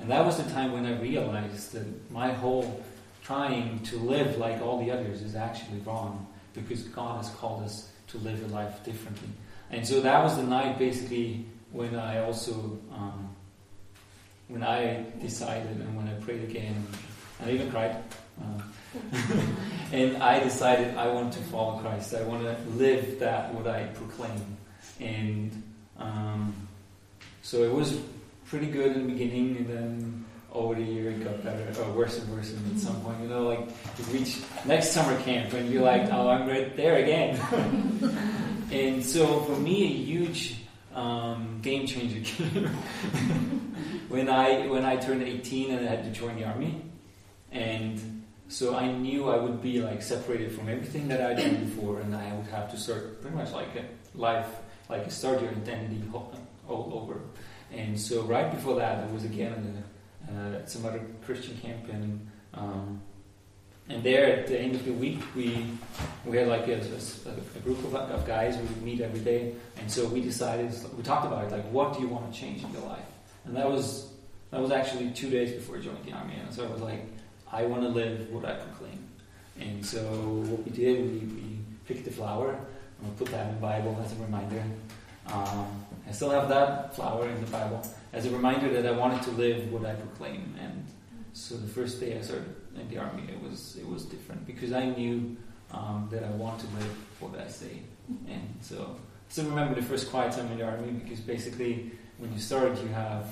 And that was the time when I realized that my whole trying to live like all the others is actually wrong because God has called us to live a life differently. And so that was the night basically when I also, um, when I decided and when I prayed again, and I even cried. Uh, and I decided I want to follow Christ. I want to live that what I proclaim. And um, so it was pretty good in the beginning, and then over the year it got better, or worse and worse. And at some point, you know, like you reach next summer camp, and you're like, oh, I'm right there again. and so for me, a huge um, game changer came when I when I turned 18 and I had to join the army, and so I knew I would be like separated from everything that I'd done before, and I would have to start pretty much like a life, like start your identity all over. And so right before that, I was again at, uh, some other Christian camp, and um, and there at the end of the week, we we had like a, a, a group of, of, guys we would meet every day, and so we decided we talked about it like, what do you want to change in your life? And that was that was actually two days before I joined the army, and so I was like, I want to live what I proclaim. And so what we did, we, we picked the flower, and we put that in the Bible as a reminder. Um, I still have that flower in the Bible as a reminder that I wanted to live what I proclaim. And so the first day I started in the army, it was it was different because I knew um, that I want to live what I say. And so I still remember the first quiet time in the army because basically when you start, you have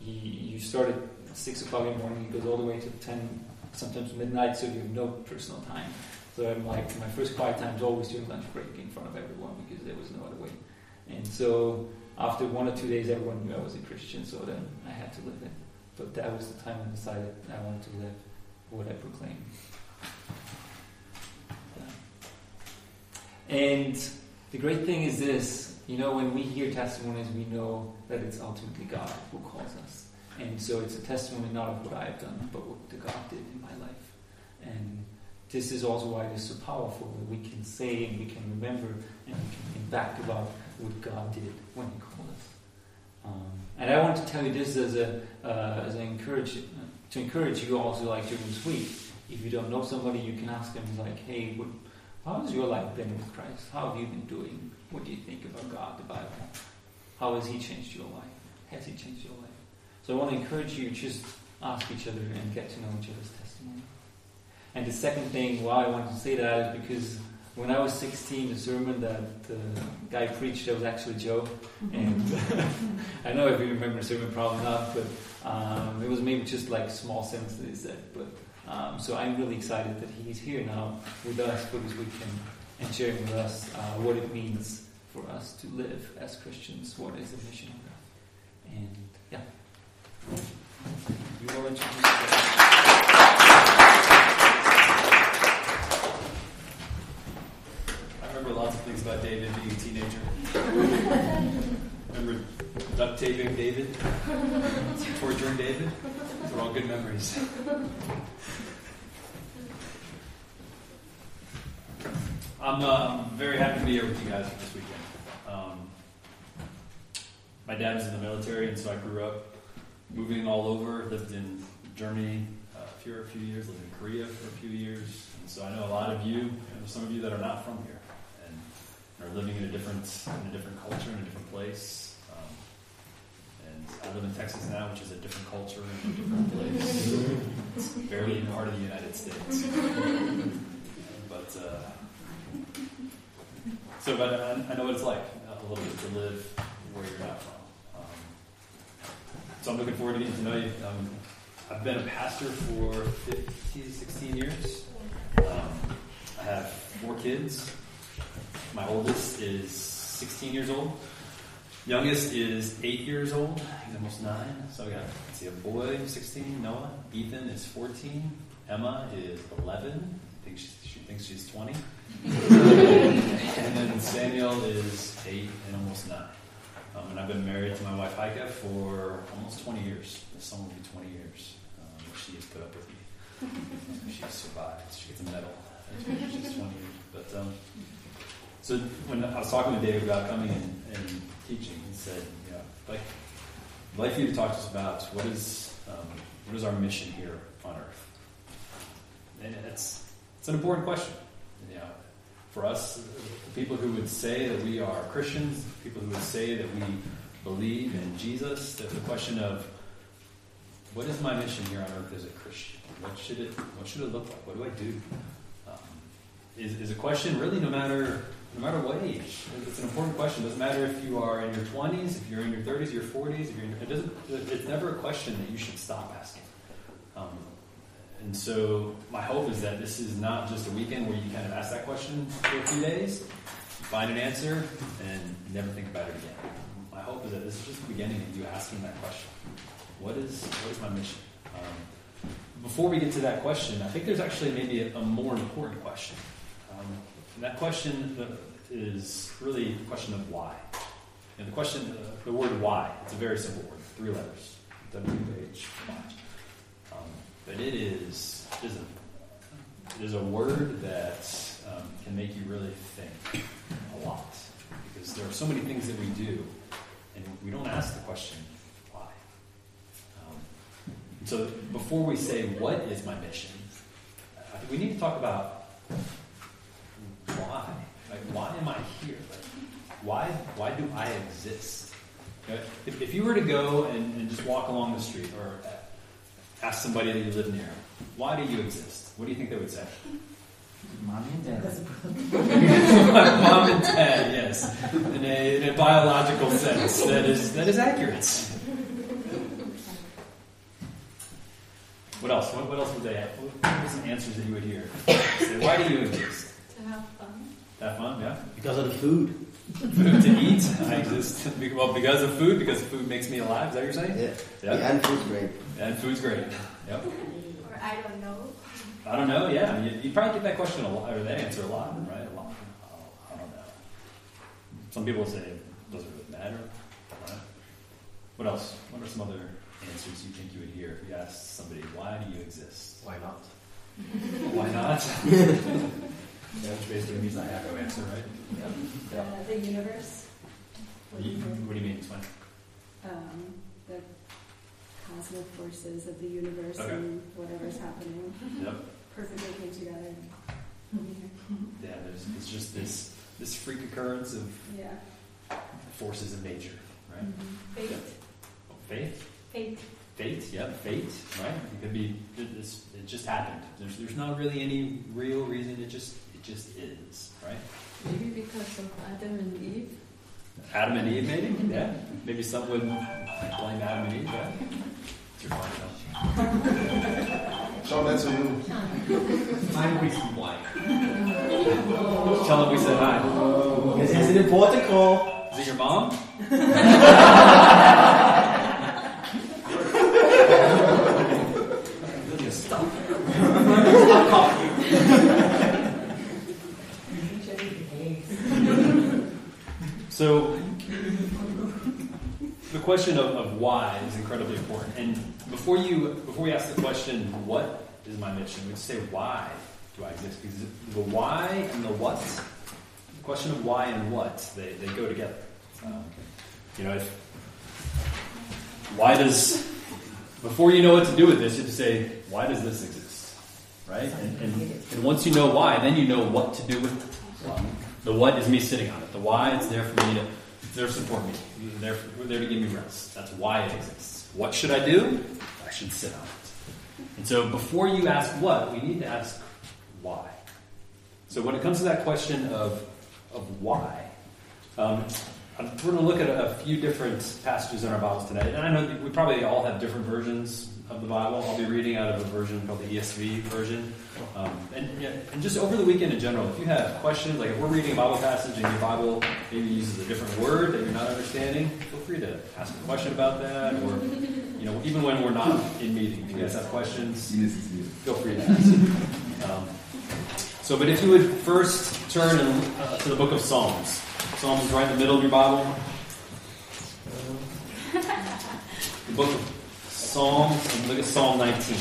you, start at six o'clock in the morning, it goes all the way to ten, sometimes midnight, so you have no personal time. So I'm like my first quiet time is always during lunch break in front of everyone because there was no other way. And so after one or two days, everyone knew I was a Christian, so then I had to live it. But that was the time I decided I wanted to live what I proclaimed. And the great thing is this you know, when we hear testimonies, we know that it's ultimately God who calls us. And so it's a testimony not of what I've done, but what the God did in my life. And this is also why it is so powerful that we can say and we can remember and we can think back about what God did when He called us. Um, and I want to tell you this as a uh, as an encourage to encourage you also like during this week. If you don't know somebody, you can ask them like, "Hey, what, how has your life been with Christ? How have you been doing? What do you think about God, the Bible? How has He changed your life? Has He changed your life?" So I want to encourage you just ask each other and get to know each other's testimony. And the second thing why I want to say that is because when I was 16, the sermon that the guy preached, that was actually Joe. And I know if you remember the sermon, probably not, but um, it was maybe just like small sentence that he said. But um, so I'm really excited that he's here now with us for this weekend and sharing with us uh, what it means for us to live as Christians. What is the mission of God? And yeah, you will introduce. remember lots of things about David being a teenager. remember duct taping David, torturing David. Those are all good memories. I'm uh, very happy to be here with you guys this weekend. Um, my dad was in the military, and so I grew up moving all over. Lived in Germany uh, for a few years, lived in Korea for a few years, and so I know a lot of you, and some of you that are not from here are living in a different in a different culture in a different place. Um, and I live in Texas now, which is a different culture in a different place. it's barely part of the United States. but uh, so, but I, I, know what it's like uh, a little bit to live where you're not from. Um, so I'm looking forward to getting to know you. Um, I've been a pastor for 15, 16 years. Um, I have four kids. My oldest is 16 years old. Youngest is eight years old. He's almost nine. So we got see, a boy, 16, Noah. Ethan is 14. Emma is 11. I think she, she thinks she's 20. and then Samuel is eight and almost nine. Um, and I've been married to my wife Heike for almost 20 years. This summer will be 20 years. Um, she has put up with me. she survived. She gets a medal. She's 20 years. But um, so when I was talking with David about coming and, and teaching, he said, you know, like, I'd like for you to talk to us about what is um, What is our mission here on earth? And it's, it's an important question. You know, for us, people who would say that we are Christians, people who would say that we believe in Jesus, that the question of what is my mission here on earth as a Christian? What should it What should it look like? What do I do? Um, is, is a question really no matter no matter what age. It's an important question. It doesn't matter if you are in your 20s, if you're in your 30s, your 40s. If you're in, it doesn't. It's never a question that you should stop asking. Um, and so my hope is that this is not just a weekend where you kind of ask that question for a few days, find an answer, and never think about it again. My hope is that this is just the beginning of you asking that question. What is what is my mission? Um, before we get to that question, I think there's actually maybe a, a more important question. Um, and that question is really the question of why. And the question, uh, the word why, it's a very simple word, three letters, W-H-Y. Um, but it is, it is, a, it is a word that um, can make you really think a lot. Because there are so many things that we do, and we don't ask the question, why? Um, so before we say, what is my mission, we need to talk about why? Like, why am I here? Like, why, why do I exist? if, if, you were to go and, and, just walk along the street or ask somebody that you live near, why do you exist? What do you think they would say? Mommy and dad. mom and dad, yes. In a, in a biological sense, that is, that is accurate. What else? What, what else would they have? What are some answers that you would hear? Say, why do you exist? To have fun. Have fun, yeah. Because of the food. Food to eat. I exist. Well, because of food, because food makes me alive. Is that what you're saying? Yeah. Yeah. yeah and food's great. And food's great. Yep. Or I don't know. I don't know. Yeah, you, you probably get that question a lot, or that answer a lot, right? A lot. I don't know. Some people say it doesn't really matter. Right? What else? What are some other answers you think you would hear if you asked somebody, "Why do you exist?" Why not? Why not? yeah, which basically means I have no answer, right? Yeah. Uh, the universe. What do you, what do you mean? Explain. Um, the cosmic forces of the universe okay. and whatever's happening. Yep. Perfectly came together. Yeah, there's it's just this this freak occurrence of yeah. forces of nature, right? Mm-hmm. Fate. Oh, faith. Fate. Fate, yeah, fate, right? It could be it, it just happened. There's there's not really any real reason. It just it just is, right? Maybe because of Adam and Eve. Adam and Eve, maybe. Yeah, maybe some would blame Adam and Eve. Yeah. It's your point, Sean, that's a you. Find reason why. Tell them we said hi. This is an important call. Is it your mom? So, the question of, of why is incredibly important. And before you before we ask the question, what is my mission? We say, why do I exist? Because the why and the what, the question of why and what, they, they go together. Um, you know, if, why does before you know what to do with this, you have to say, why does this exist? Right? And, and, and once you know why, then you know what to do with it. Um, the what is me sitting on it. The why, is there for me to, there to support me. For, there to give me rest. That's why it exists. What should I do? I should sit on it. And so before you ask what, we need to ask why. So when it comes to that question of, of why, um, we're going to look at a, a, few different passages in our Bibles today. And I know we probably all have different versions of the Bible. I'll be reading out of a version called the ESV version. Um, and, yeah, and just over the weekend in general, if you have questions, like if we're reading a Bible passage and your Bible maybe uses a different word that you're not understanding, feel free to ask a question about that. Or, you know, even when we're not in meeting, if you guys have questions, feel free to ask. Um, so, but if you would first turn in, uh, to the book of Psalms. Psalms is right in the middle of your Bible. The book of Psalms, and look at Psalm 19.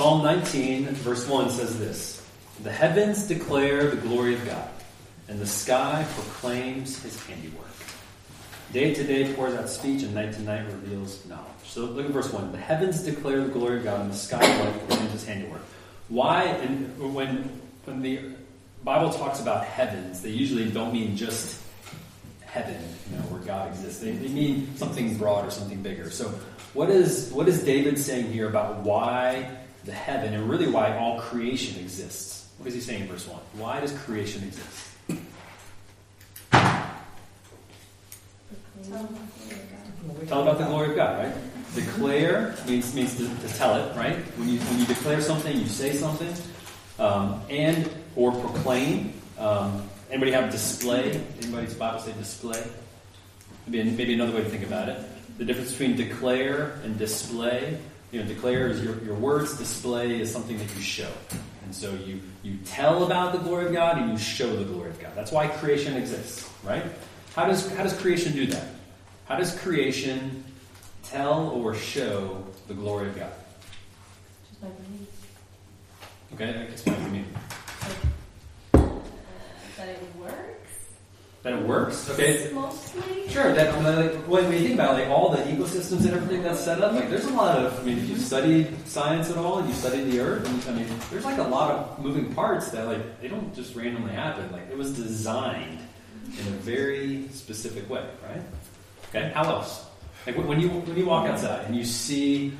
Psalm 19, verse 1 says this The heavens declare the glory of God, and the sky proclaims his handiwork. Day to day pours out speech, and night to night reveals knowledge. So look at verse 1. The heavens declare the glory of God, and the sky proclaims his handiwork. Why, and when, when the Bible talks about heavens, they usually don't mean just heaven, you know, where God exists. They, they mean something broad or something bigger. So what is, what is David saying here about why the heaven, and really why all creation exists? What is he saying in verse 1? Why does creation exist? Tell about the glory of God, right? Declare means means to, to tell it, right? When you when you declare something, you say something, um, and or proclaim. Um, anybody have display? Anybody's Bible say display? Maybe maybe another way to think about it. The difference between declare and display. You know, declare is your, your words. Display is something that you show. And so you you tell about the glory of God and you show the glory of God. That's why creation exists, right? How does how does creation do that? How does creation tell or show the glory of God? Just like me. Okay, explain to me. That it works. That it works. Okay, Mostly. sure. That like, when you think about like all the ecosystems and everything that's set up, like there's a lot of. I mean, if you study science at all and you study the Earth, and, I mean, there's like a lot of moving parts that like they don't just randomly happen. Like it was designed in a very specific way, right? Okay. How else? Like when you when you walk outside and you see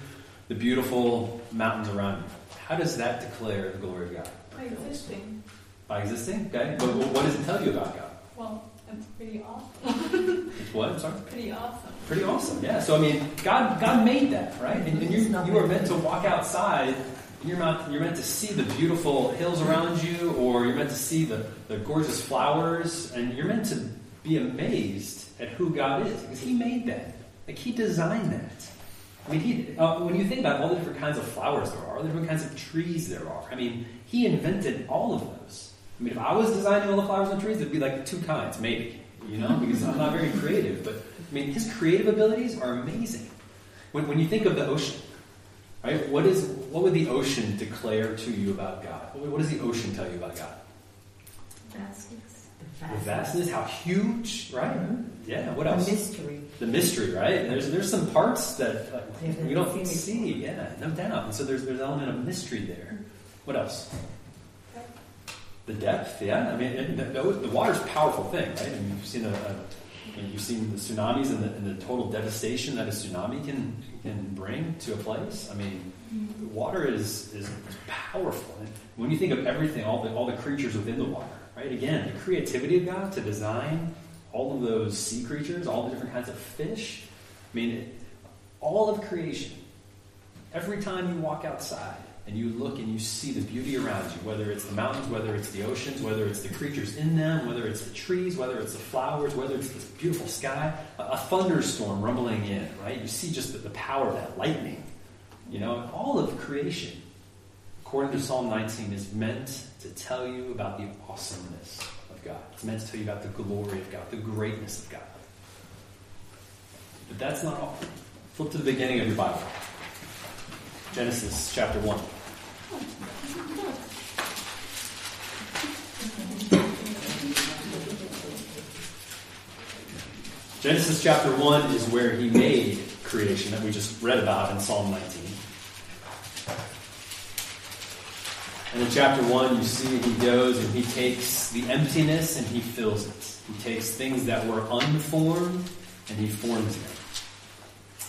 the beautiful mountains around you, how does that declare the glory of God? By existing. By existing, okay. But what what does it tell you about God? Well, it's pretty awesome. It's what? I'm sorry. Pretty awesome. Pretty awesome, yeah. So I mean, God God made that, right? And, and you you are meant to walk outside. And you're not you're meant to see the beautiful hills around you, or you're meant to see the, the gorgeous flowers, and you're meant to be amazed at who God is because He made that. Like He designed that. I mean, he, uh, when you think about all the different kinds of flowers there are, all the different kinds of trees there are, I mean, He invented all of those. I mean, if I was designing all the flowers and trees, it'd be like two kinds, maybe, you know, because I'm not very creative. But I mean, His creative abilities are amazing. When, when you think of the ocean, right? What is what would the ocean declare to you about God? What, what does the ocean tell you about God? Vastness. The vastness, how huge, right? Yeah. What A else? mystery. the mystery, right? There's there's some parts that like, Yeah, we don't see. Yeah, no doubt. And so there's there's an element of mystery there. What else? The depth, yeah. I mean, it, the, the, water's a powerful thing, right? I mean, you've seen a, a I mean, you've seen the tsunamis and the, and the total devastation that a tsunami can can bring to a place. I mean, mm-hmm. water is is powerful. And when you think of everything, all the all the creatures within the water, right? Again, the creativity of God to design all of those sea creatures, all the different kinds of fish. I mean, it, all of creation. Every time you walk outside and you look and you see the beauty around you, whether it's the mountains, whether it's the oceans, whether it's the creatures in them, whether it's the trees, whether it's the flowers, whether it's this beautiful sky, a, thunderstorm rumbling in, right? You see just the, the power of that lightning. You know, all of creation, according to Psalm 19, is meant to tell you about the awesomeness of God. It's meant to tell you about the glory of God, the greatness of God. But that's not all. Flip to the beginning of your Bible. Genesis chapter 1. Genesis chapter 1 is where he made creation that we just read about in Psalm 19. And in chapter 1, you see he goes and he takes the emptiness and he fills it. He takes things that were unformed and he forms them.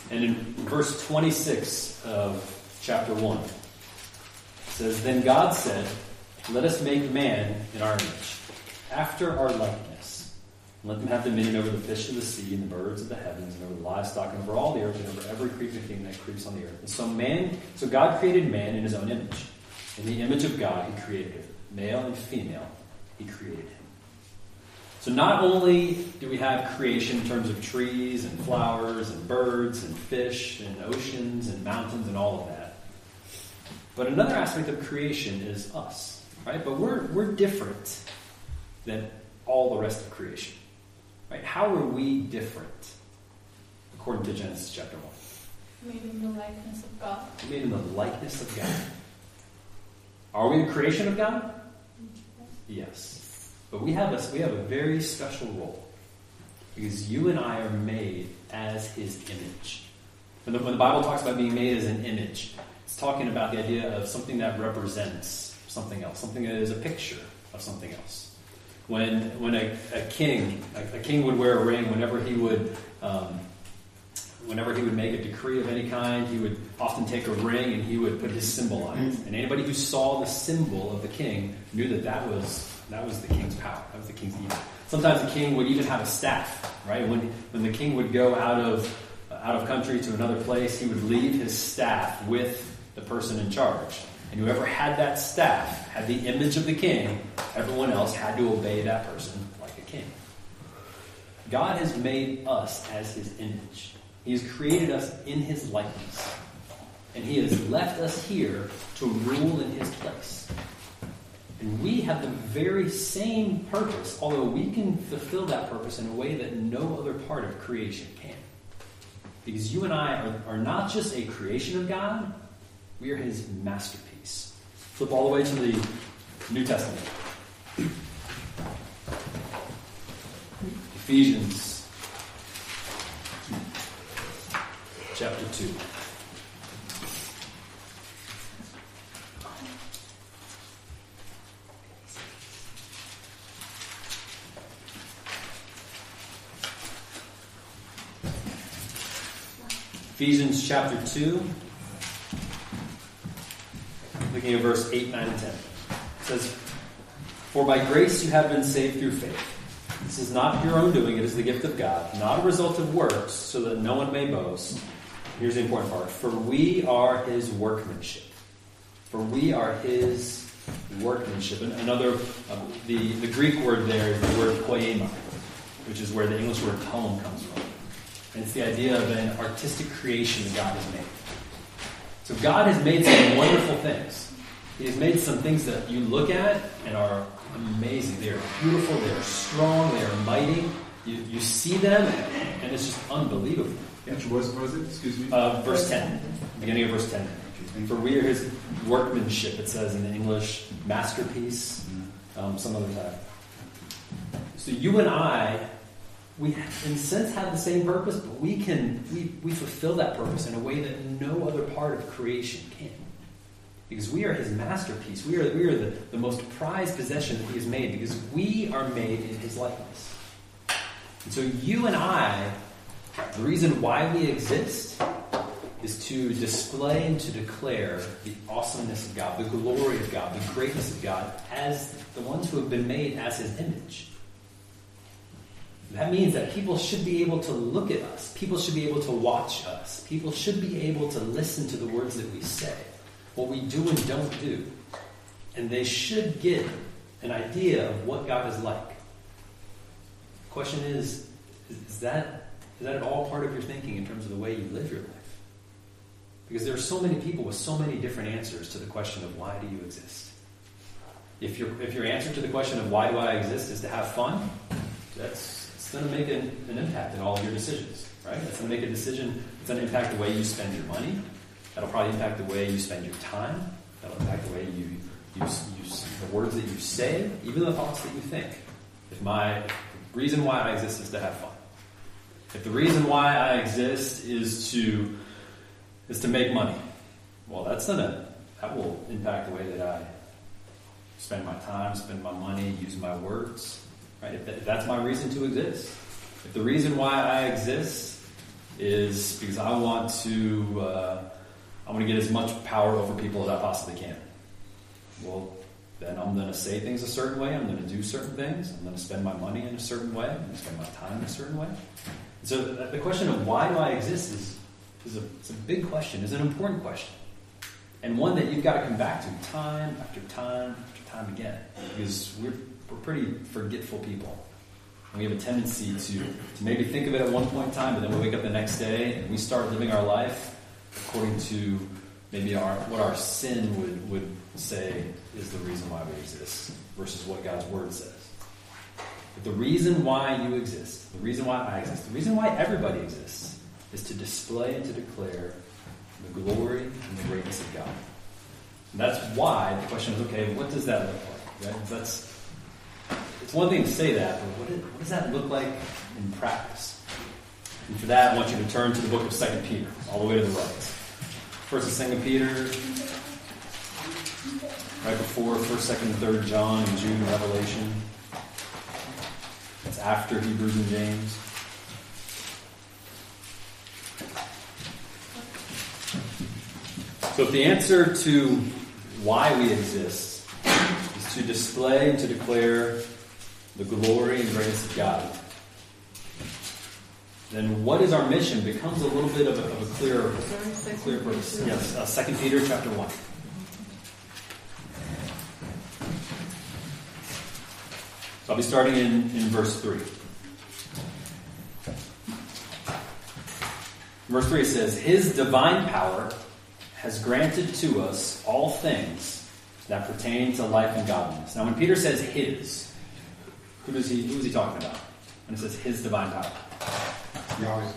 And in verse 26 of chapter 1, it says, Then God said, Let us make man in our image, after our likeness. Let them have dominion over the fish of the sea and the birds of the heavens and over the livestock and over all the earth and over every creeping thing that creeps on the earth. And so man, so God created man in his own image. In the image of God, he created him. Male and female, he created him. So not only do we have creation in terms of trees and flowers and birds and fish and oceans and mountains and all of that, but another aspect of creation is us, right? But we're, we're different than all the rest of creation, right? How are we different according to Genesis chapter 1? Made in the likeness of God. Made in the likeness of God. Are we a creation of God? Yes. But we have a, we have a very special role because you and I are made as His image. When the, when the Bible talks about being made as an image, it's talking about the idea of something that represents something else, something that is a picture of something else. When, when a, a king, a, a king would wear a ring whenever he would, um, whenever he would make a decree of any kind, he would often take a ring and he would put his symbol on it. And anybody who saw the symbol of the king knew that that was that was the king's power. That was the king's edict. Sometimes the king would even have a staff, right? When when the king would go out of out of country to another place, he would leave his staff with the person in charge. And whoever had that staff had the image of the king. Everyone else had to obey that person like a king. God has made us as his image. He has created us in his likeness. And he has left us here to rule in his place. And we have the very same purpose, although we can fulfill that purpose in a way that no other part of creation can. Because you and I are, are not just a creation of God, we are his masterpiece. Flip all the way to the New Testament. Ephesians chapter 2. Ephesians chapter 2, looking at verse 8, 9, and 10. It says, For by grace you have been saved through faith. This is not your own doing, it is the gift of God, not a result of works, so that no one may boast. Here's the important part For we are his workmanship. For we are his workmanship. And another, uh, the, the Greek word there is the word poema, which is where the English word poem comes from. And it's the idea of an artistic creation that God has made. So God has made some wonderful things. He has made some things that you look at and are amazing. They are beautiful, they are strong, they are mighty. You, you see them, and it's just unbelievable. Which was, was it? Excuse me. Uh, verse 10, beginning of verse 10. For we are his workmanship, it says in the English, masterpiece, um, some other time. So you and I, we in a sense have the same purpose, but we can we, we fulfill that purpose in a way that no other part of creation can. Because we are his masterpiece. We are, we are the, the most prized possession that he has made because we are made in his likeness. And so you and I, the reason why we exist is to display and to declare the awesomeness of God, the glory of God, the greatness of God as the ones who have been made as his image. That means that people should be able to look at us. People should be able to watch us. People should be able to listen to the words that we say, what we do and don't do. And they should get an idea of what God is like. The question is, is that, is that at all part of your thinking in terms of the way you live your life? Because there are so many people with so many different answers to the question of why do you exist? If, your if your answer to the question of why do I exist is to have fun, that's it's going to make an, an impact in all of your decisions, right? It's going to make a decision. It's going to impact the way you spend your money. That'll probably impact the way you spend your time. That'll impact the way you use, use the words that you say, even the thoughts that you think. If my reason why I exist is to have fun, if the reason why I exist is to is to make money, well, that's gonna that will impact the way that I spend my time, spend my money, use my words. Right? If, that, if that's my reason to exist, if the reason why I exist is because I want to, uh, I want to get as much power over people as I possibly can. Well, then I'm going to say things a certain way. I'm going to do certain things. I'm going to spend my money in a certain way. I'm going to spend my time in a certain way. So uh, the question of why do I exist is, is a, it's a big question. It's an important question. And one that you've got to come back to time after time after time again. Because we're we're pretty forgetful people. We have a tendency to, to maybe think of it at one point in time, but then we wake up the next day and we start living our life according to maybe our what our sin would, would say is the reason why we exist versus what God's word says. But the reason why you exist, the reason why I exist, the reason why everybody exists is to display and to declare the glory and the greatness of God. And that's why the question is, okay, what does that look like? Right? That's it's one thing to say that, but what, does that look like in practice? And for that, I want you to turn to the book of Second Peter, all the way to the right. First and Second Peter, right before First, Second, Third John and Jude and Revelation. It's after Hebrews and James. So, if the answer to why we exist is to display and to declare the glory and grace of God, then what is our mission becomes a little bit of a, of a clearer, clear purpose. Yes, uh, Second Peter chapter one. So I'll be starting in, in verse three. Verse 3 says, His divine power has granted to us all things that pertain to life and godliness. Now, when Peter says his, who, does he, who is he talking about? When it says his divine power? Yahweh.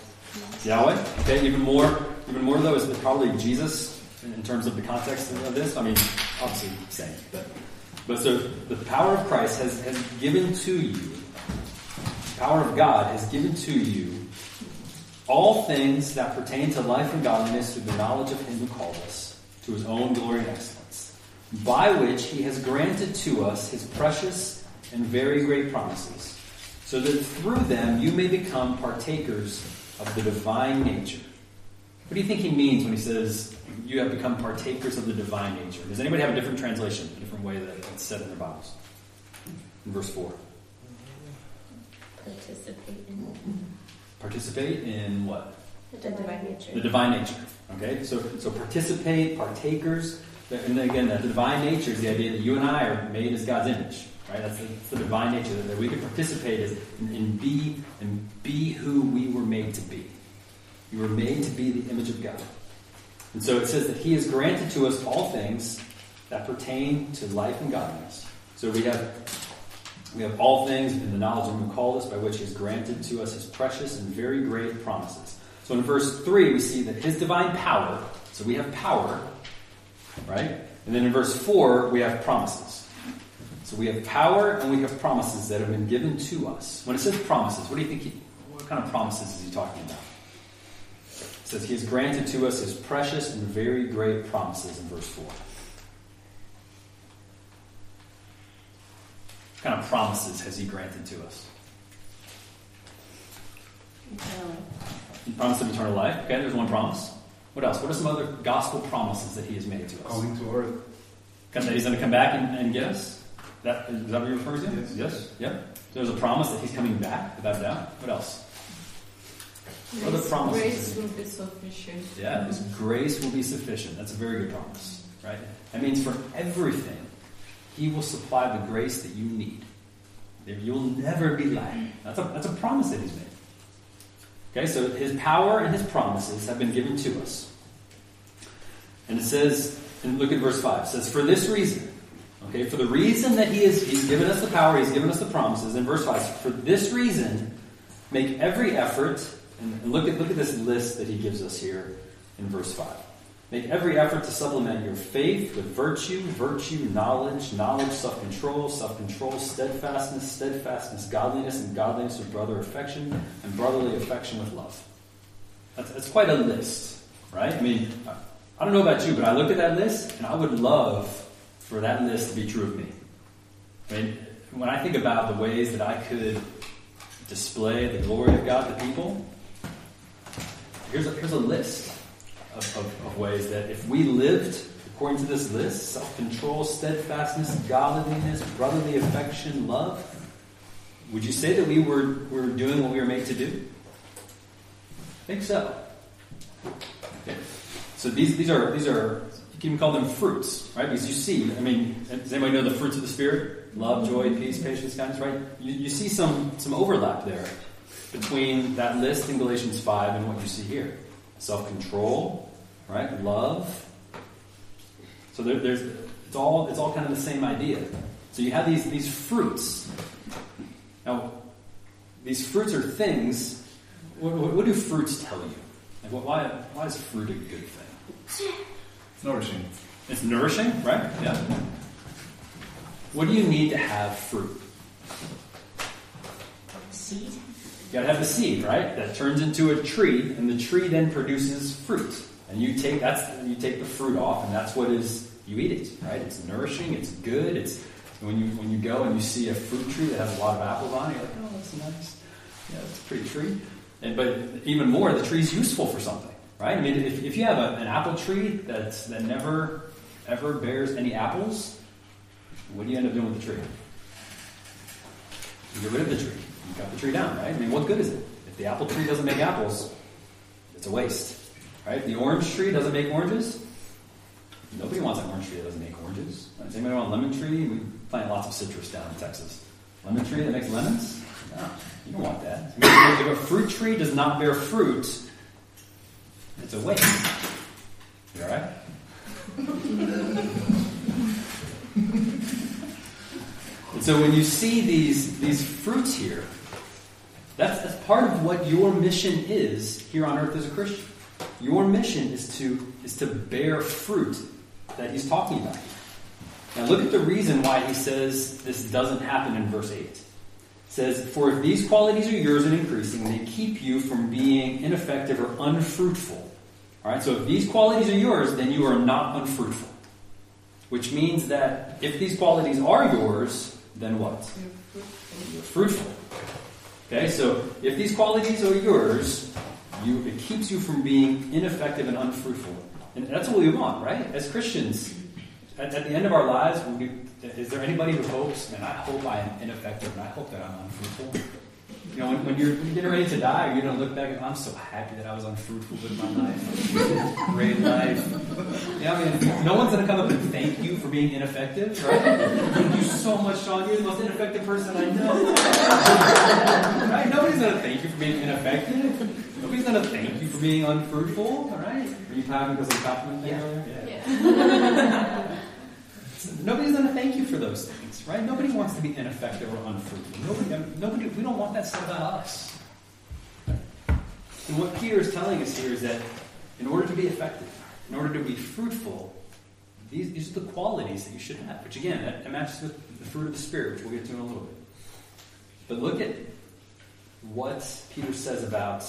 Yahweh? Okay, even more, even more though, is probably Jesus in terms of the context of this. I mean, obviously, same. But, but so the power of Christ has, has given to you, the power of God has given to you all things that pertain to life and godliness through the knowledge of him who called us to his own glory and excellence, by which he has granted to us his precious and very great promises, so that through them you may become partakers of the divine nature. What do you think he means when he says you have become partakers of the divine nature? Does anybody have a different translation, a different way that it's said in their Bibles? In verse 4. Participate in Participate in what? the divine nature. The divine nature. Okay, so so participate, partakers, and again, that the divine nature is the idea that you and I are made as God's image, right? That's the, that's the divine nature that we can participate as and, and be and be who we were made to be. You were made to be the image of God, and so it says that He has granted to us all things that pertain to life and godliness. So we have we have all things in the knowledge of Him who called us, by which He has granted to us His precious and very great promises. So in verse 3, we see that His divine power, so we have power, right? And then in verse 4, we have promises. So we have power and we have promises that have been given to us. When it says promises, what do you think? He, what kind of promises is he talking about? It says He has granted to us His precious and very great promises in verse 4. What kind of promises has He granted to us? Eternally. He promised of eternal life. Okay, there's one promise. What else? What are some other gospel promises that he has made to us? Coming to earth. That he's going to come back and, and get us? That, is that what you're referring to? Yes. Yes? Yep. There's a promise that he's coming back, without a doubt. What else? What other Grace- promises? Grace will be sufficient. Yeah, his grace will be sufficient. That's a very good promise, right? That means for everything, he will supply the grace that you need. You'll never be lacking. That's a, that's a promise that he's made. Okay, so his power and his promises have been given to us. And it says, and look at verse 5, it says, For this reason, okay, for the reason that he is, he's given us the power, he's given us the promises, in verse 5, for this reason, make every effort, and, look at look at this list that he gives us here in verse 5. Make every effort to supplement your faith with virtue, virtue, knowledge, knowledge, self control, self control, steadfastness, steadfastness, godliness, and godliness with brother affection, and brotherly affection with love. That's, that's quite a list, right? I mean, I don't know about you, but I look at that list and I would love for that list to be true of me. When I think about the ways that I could display the glory of God to people, here's a, here's a list of, of, of ways that if we lived according to this list self control, steadfastness, godliness, brotherly affection, love would you say that we were, were doing what we were made to do? I think so. Okay. So these, these are these are can call them fruits, right? Because you see, I mean, does anybody know the fruits of the spirit? Love, joy, peace, patience, kindness, right? You, you see some some overlap there between that list in Galatians five and what you see here self control, right? Love. So there, there's it's all it's all kind of the same idea. So you have these these fruits. Now, these fruits are things. What, what, what do fruits tell you? Like, what, why why is fruit a good thing? It's nourishing. It's nourishing, right? Yeah. What do you need to have fruit? Seed. You gotta have the seed, right? That turns into a tree, and the tree then produces fruit. And you take that's you take the fruit off, and that's what is you eat it, right? It's nourishing, it's good. It's when you when you go and you see a fruit tree that has a lot of apples on it, you're like, oh, that's nice. Yeah, it's a pretty tree. And but even more, the tree's useful for something, right? I mean, if, if you have a, an apple tree that's that never ever bears any apples, what do you end up doing with the tree? You get rid of the tree. You cut the tree down, right? I mean, what good is it? If the apple tree doesn't make apples, it's a waste, right? The orange tree doesn't make oranges. Nobody wants an orange tree that doesn't make oranges. Does anybody want a lemon tree? We plant lots of citrus down in Texas. Lemon tree that makes lemons? No, you don't want that. If a fruit tree does not bear fruit, it's a. You all right? And so when you see these, these fruits here, that's, that's part of what your mission is here on earth as a Christian. Your mission is to, is to bear fruit that he's talking about. Now look at the reason why he says this doesn't happen in verse 8. It says, For if these qualities are yours and increasing, they keep you from being ineffective or unfruitful. Alright, so if these qualities are yours, then you are not unfruitful. Which means that if these qualities are yours, then what? You're fruitful. Okay, so if these qualities are yours, you, it keeps you from being ineffective and unfruitful. And that's what we want, right? As Christians, at, at the end of our lives, we, is there anybody who hopes, man, I hope I am ineffective and I hope that I'm unfruitful? You know, when, when, you're, when you're getting ready to die, you're going to look back and I'm so happy that I was unfruitful with my life. Great life. Yeah, I mean, no one's going to come up and thank you for being ineffective, right? Thank you so much, Sean. You're the most ineffective person I know. right? Nobody's going to thank you for being ineffective. Nobody's going to thank you for being unfruitful, all right? Are you clapping because of the compliment thing earlier? Yeah. Nobody's going to thank you for those things, right? Nobody wants to be ineffective or unfruitful. Nobody, nobody, we don't want that said about us. And what Peter is telling us here is that in order to be effective, in order to be fruitful, these, these are the qualities that you should have. Which again, that, matches with the fruit of the Spirit, which we'll get to in a little bit. But look at what Peter says about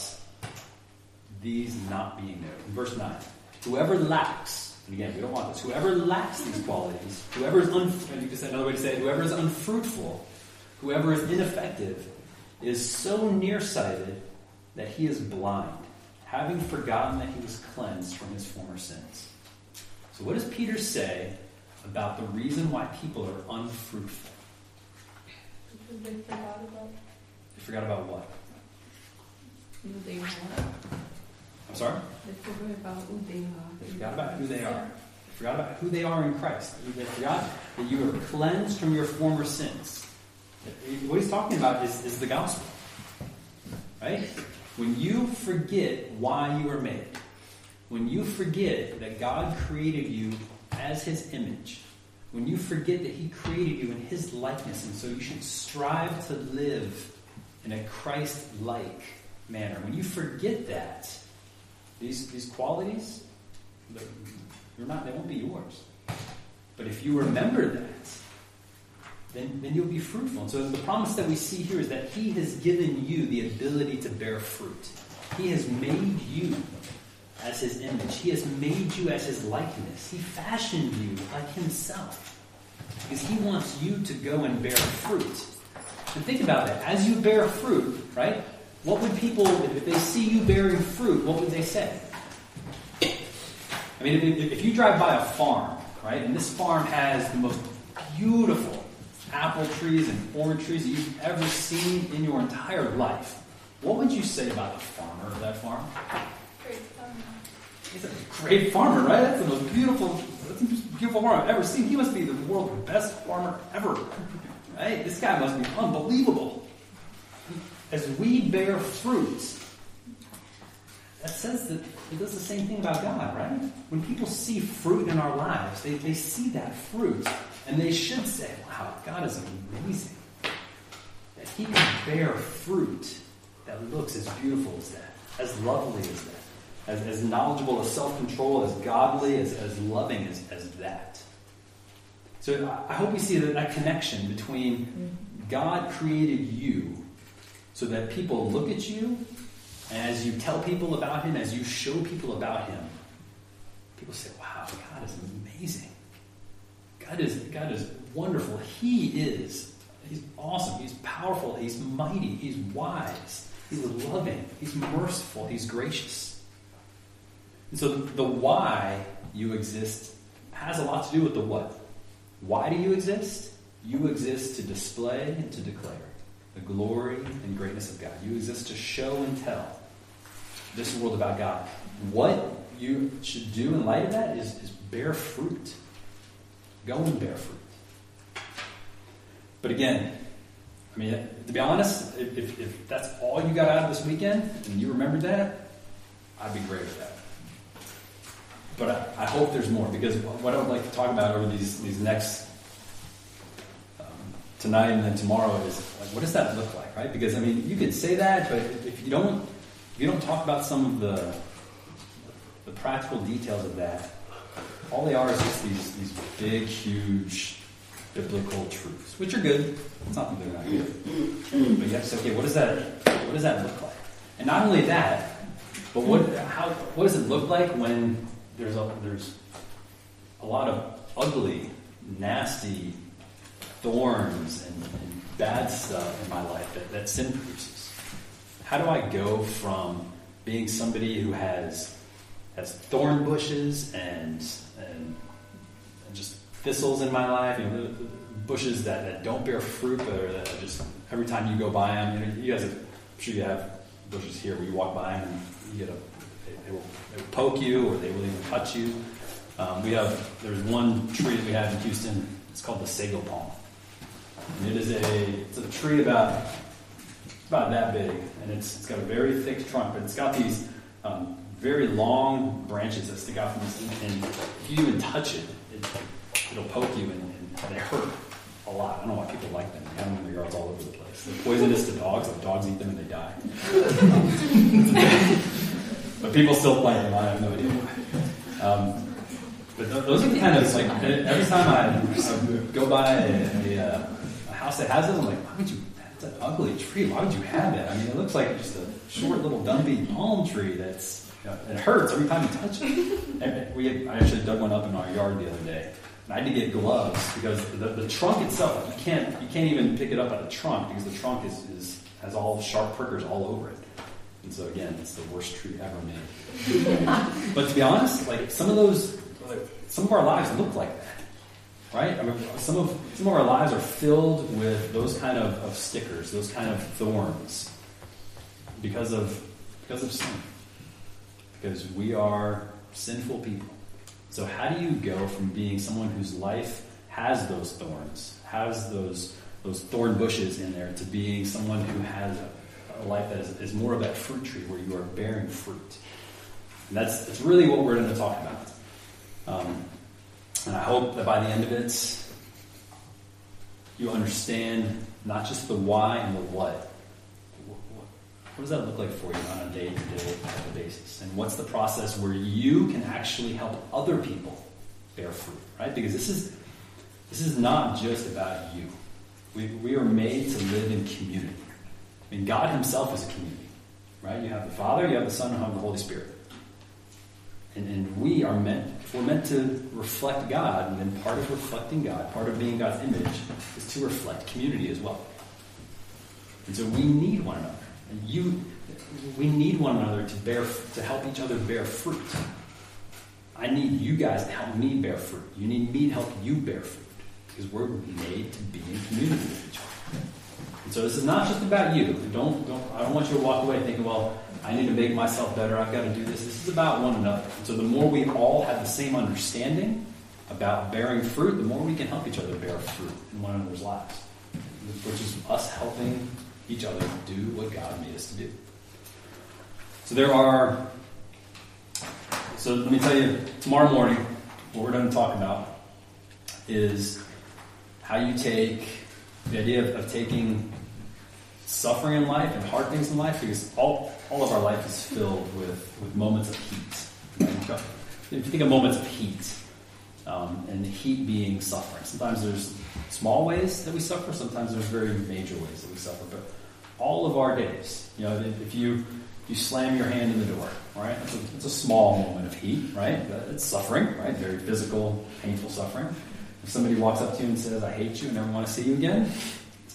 these not being there. In verse 9. Whoever lacks, and again, we don't want this, whoever lacks these qualities, whoever is, un- you could say another way to say it, whoever is unfruitful, whoever is ineffective, is so nearsighted that he is blind, having forgotten that he was cleansed from his former sins. So, what does Peter say about the reason why people are unfruitful? They forgot about They forgot about what? they. I'm sorry? They forgot about who they are. They forgot about who they are. They forgot about who they are in Christ. They forgot that you are cleansed from your former sins. What he's talking about is, is the gospel. Right? When you forget why you were made, when you forget that God created you as his image, when you forget that he created you in his likeness, and so you should strive to live in a Christ like manner, when you forget that, these, these qualities, you're not, they won't be yours. But if you remember that, then, then you'll be fruitful. And so the promise that we see here is that He has given you the ability to bear fruit. He has made you as His image. He has made you as His likeness. He fashioned you like Himself. Because He wants you to go and bear fruit. And think about it. As you bear fruit, right? What would people, if they see you bearing fruit, what would they say? I mean, if, if you drive by a farm, right, and this farm has the most beautiful apple trees and orange trees that you've ever seen in your entire life, what would you say about the farmer of that farm? Great farmer. He's a great farmer, right? That's the most beautiful, that's the most beautiful farmer I've ever seen. He must be the world's best farmer ever, right? This guy must be unbelievable. As we bear fruit, that says that it does the same thing about God, right? When people see fruit in our lives, they, they see that fruit, and they should say, wow, God is amazing. That He can bear fruit that looks as beautiful as that, as lovely as that. as, as knowledgeable, as self control, as godly, as, as loving as, as that. So I- I hope we see that, that connection between mm-hmm. God created you so that people look at you, and as you tell people about Him, as you show people about Him, people say, wow, God is amazing. God is, God is wonderful. He is. He's awesome. He's powerful. He's mighty. He's wise. He's loving. He's merciful. He's gracious. And so the, the why you exist has a lot to do with the what. Why do you exist? You exist to display and to declare the glory and greatness of God. You exist to show and tell this world about God. What you should do in light of that is, is bear fruit. Go and bear fruit. But again, I mean, to be honest, if, if, if that's all you got out of this weekend and you remembered that, I'd be great with that. But I, I hope there's more because what I would like to talk about over these these next tonight and then tomorrow is like, what does that look like, right? Because I mean, you could say that, but if you don't if you don't talk about some of the the practical details of that, all they are is just these these big, huge biblical truths, which are good. It's not that they're not good, but you have to say, okay, what does that what does that look like? And not only that, but what how what does it look like when there's a there's a lot of ugly, nasty thorns and, and bad stuff in my life that, that sin produces? How do I go from being somebody who has has thorn bushes and and, and just thistles in my life, you know, bushes that, that don't bear fruit, but that just every time you go by them, you know, you guys, have, I'm sure you have bushes here where you walk by them and you get a, they, will, will poke you or they will even cut you. Um, we have there's one tree that we have in Houston. It's called the sago palm. It is a it's a tree about about that big, and it's it's got a very thick trunk, but it's got these um, very long branches that stick out from this, and if you even touch it, it it'll poke you, and, and they hurt a lot. I don't know why people like them. They have them in their yards all over the place. They're poisonous to dogs. Like dogs eat them and they die. but people still like them. I have no idea why. Um, but th- those are the kind of like every time I, I go by a, a house that has those, I'm like, why would you? That's an ugly tree. Why would you have that? I mean, it looks like just a short little dumpy palm tree that's you know, it hurts every time you touch it. We I actually dug one up in our yard the other day. And I had to get gloves because the, the trunk itself you can't you can't even pick it up by the trunk because the trunk is, is has all sharp prickers all over it. And so again, it's the worst tree ever made. but to be honest, like some of those, some of our lives look like that, right? I mean, some of some of our lives are filled with those kind of, of stickers, those kind of thorns, because of because of sin, because we are sinful people. So how do you go from being someone whose life has those thorns, has those those thorn bushes in there, to being someone who has a, a life that is, is more of that fruit tree where you are bearing fruit? And that's, that's really what we're going to talk about. Um, and I hope that by the end of it, you understand not just the why and the what. What, does that look like for you on a day to day basis? And what's the process where you can actually help other people bear fruit, right? Because this is, this is not just about you. We, we are made to live in community. I mean, God Himself is a community, right? You have the Father, you have the Son, you have the Holy Spirit. And, and we are meant, we're meant to reflect God, and then part of reflecting God, part of being God's image, is to reflect community as well. And so we need one another. And you, we need one another to bear, to help each other bear fruit. I need you guys to help me bear fruit. You need me to help you bear fruit. Because we're made to be in community with each other. And so this is not just about you. Don't, don't, I don't want you to walk away thinking, well, I need to make myself better. I've got to do this. This is about one another. So the more we all have the same understanding about bearing fruit, the more we can help each other bear fruit in one another's lives. Which is us helping each other do what God made us to do. So there are. So let me tell you, tomorrow morning, what we're going to talk about is how you take the idea of, of taking suffering in life and hard things in life because all, all of our life is filled with, with moments of heat. If you think of moments of heat, um, and heat being suffering, sometimes there's small ways that we suffer, sometimes there's very major ways that we suffer, but all of our days, you know, if you you slam your hand in the door, right? It's a, a small moment of heat, right? It's suffering, right? Very physical, painful suffering. If somebody walks up to you and says, "I hate you and never want to see you again,"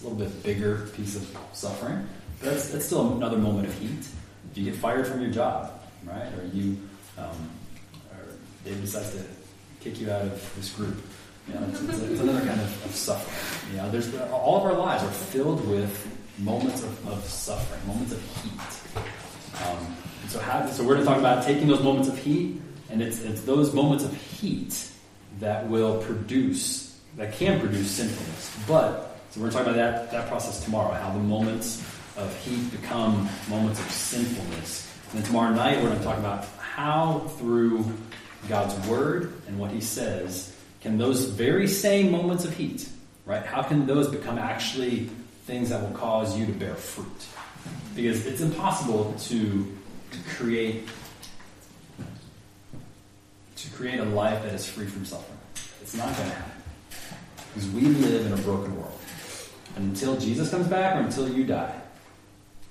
a little bit bigger piece of suffering. But that's, still another moment of heat. If you get fired from your job, right? Or you, um, or David decides to kick you out of this group. You know, it's, it's, it's another kind of, of suffering. You know, there's all of our lives are filled with moments of, of suffering, moments of heat. Um, so, so we're going to talk about taking those moments of heat, and it's, it's those moments of heat that will produce, that can produce sinfulness. But so we're going to talk about that, that process tomorrow, how the moments of heat become moments of sinfulness. And then tomorrow night we're going to talk about how through God's word and what He says can those very same moments of heat, right? How can those become actually things that will cause you to bear fruit? Because it's impossible to create to create a life that is free from suffering. It's not going to happen. Because we live in a broken world. And until Jesus comes back or until you die,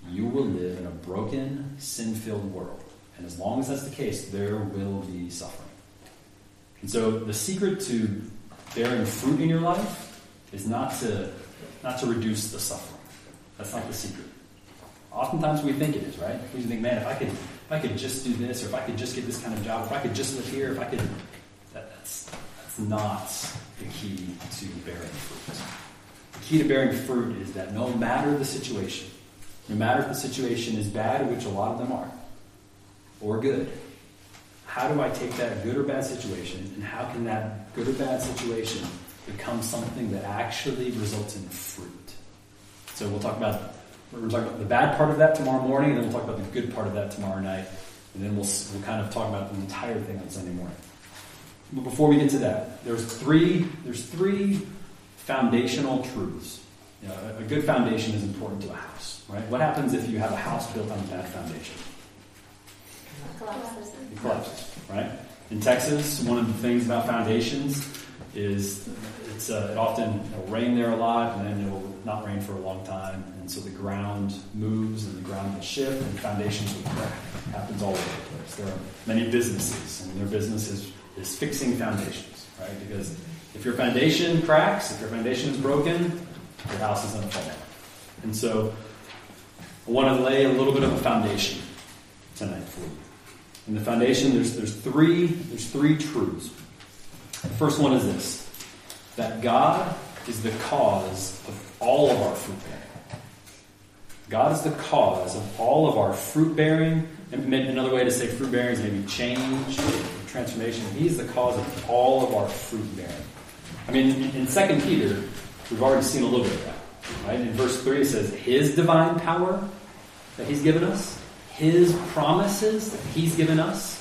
you will live in a broken, sin filled world. And as long as that's the case, there will be suffering. And so the secret to bearing fruit in your life is not to, not to reduce the suffering. That's not the secret. Oftentimes we think it is, right? We think, man, if I could, if I could just do this, or if I could just get this kind of job, if I could just live here, if I could, that, that's that's not the key to bearing fruit. Key to bearing fruit is that no matter the situation, no matter if the situation is bad, which a lot of them are, or good, how do I take that good or bad situation, and how can that good or bad situation become something that actually results in fruit? So we'll talk about we're going to talk about the bad part of that tomorrow morning, and then we'll talk about the good part of that tomorrow night, and then we'll we'll kind of talk about the entire thing on Sunday morning. But before we get to that, there's three there's three foundational truths. You know, a, good foundation is important to a house, right? What happens if you have a house built on a bad foundation? Collapses. It collapses, right? In Texas, one of the things about foundations is it's uh, it often it'll rain there a lot, and then it will not rain for a long time, and so the ground moves and the ground will shift, and foundations will crack. It happens all over the place. There are many businesses, and their business is, is fixing foundations, right? Because if your foundation cracks, if your foundation is broken, your house is going to fall. And so, I want to lay a little bit of a foundation tonight for you. In the foundation, there's, there's, three, there's three truths. The first one is this that God is the cause of all of our fruit bearing. God is the cause of all of our fruit bearing. And another way to say fruit bearing is maybe change, transformation. He's the cause of all of our fruit bearing. I mean, in 2 Peter, we've already seen a little bit of that. Right? In verse 3, it says, His divine power that He's given us, His promises that He's given us.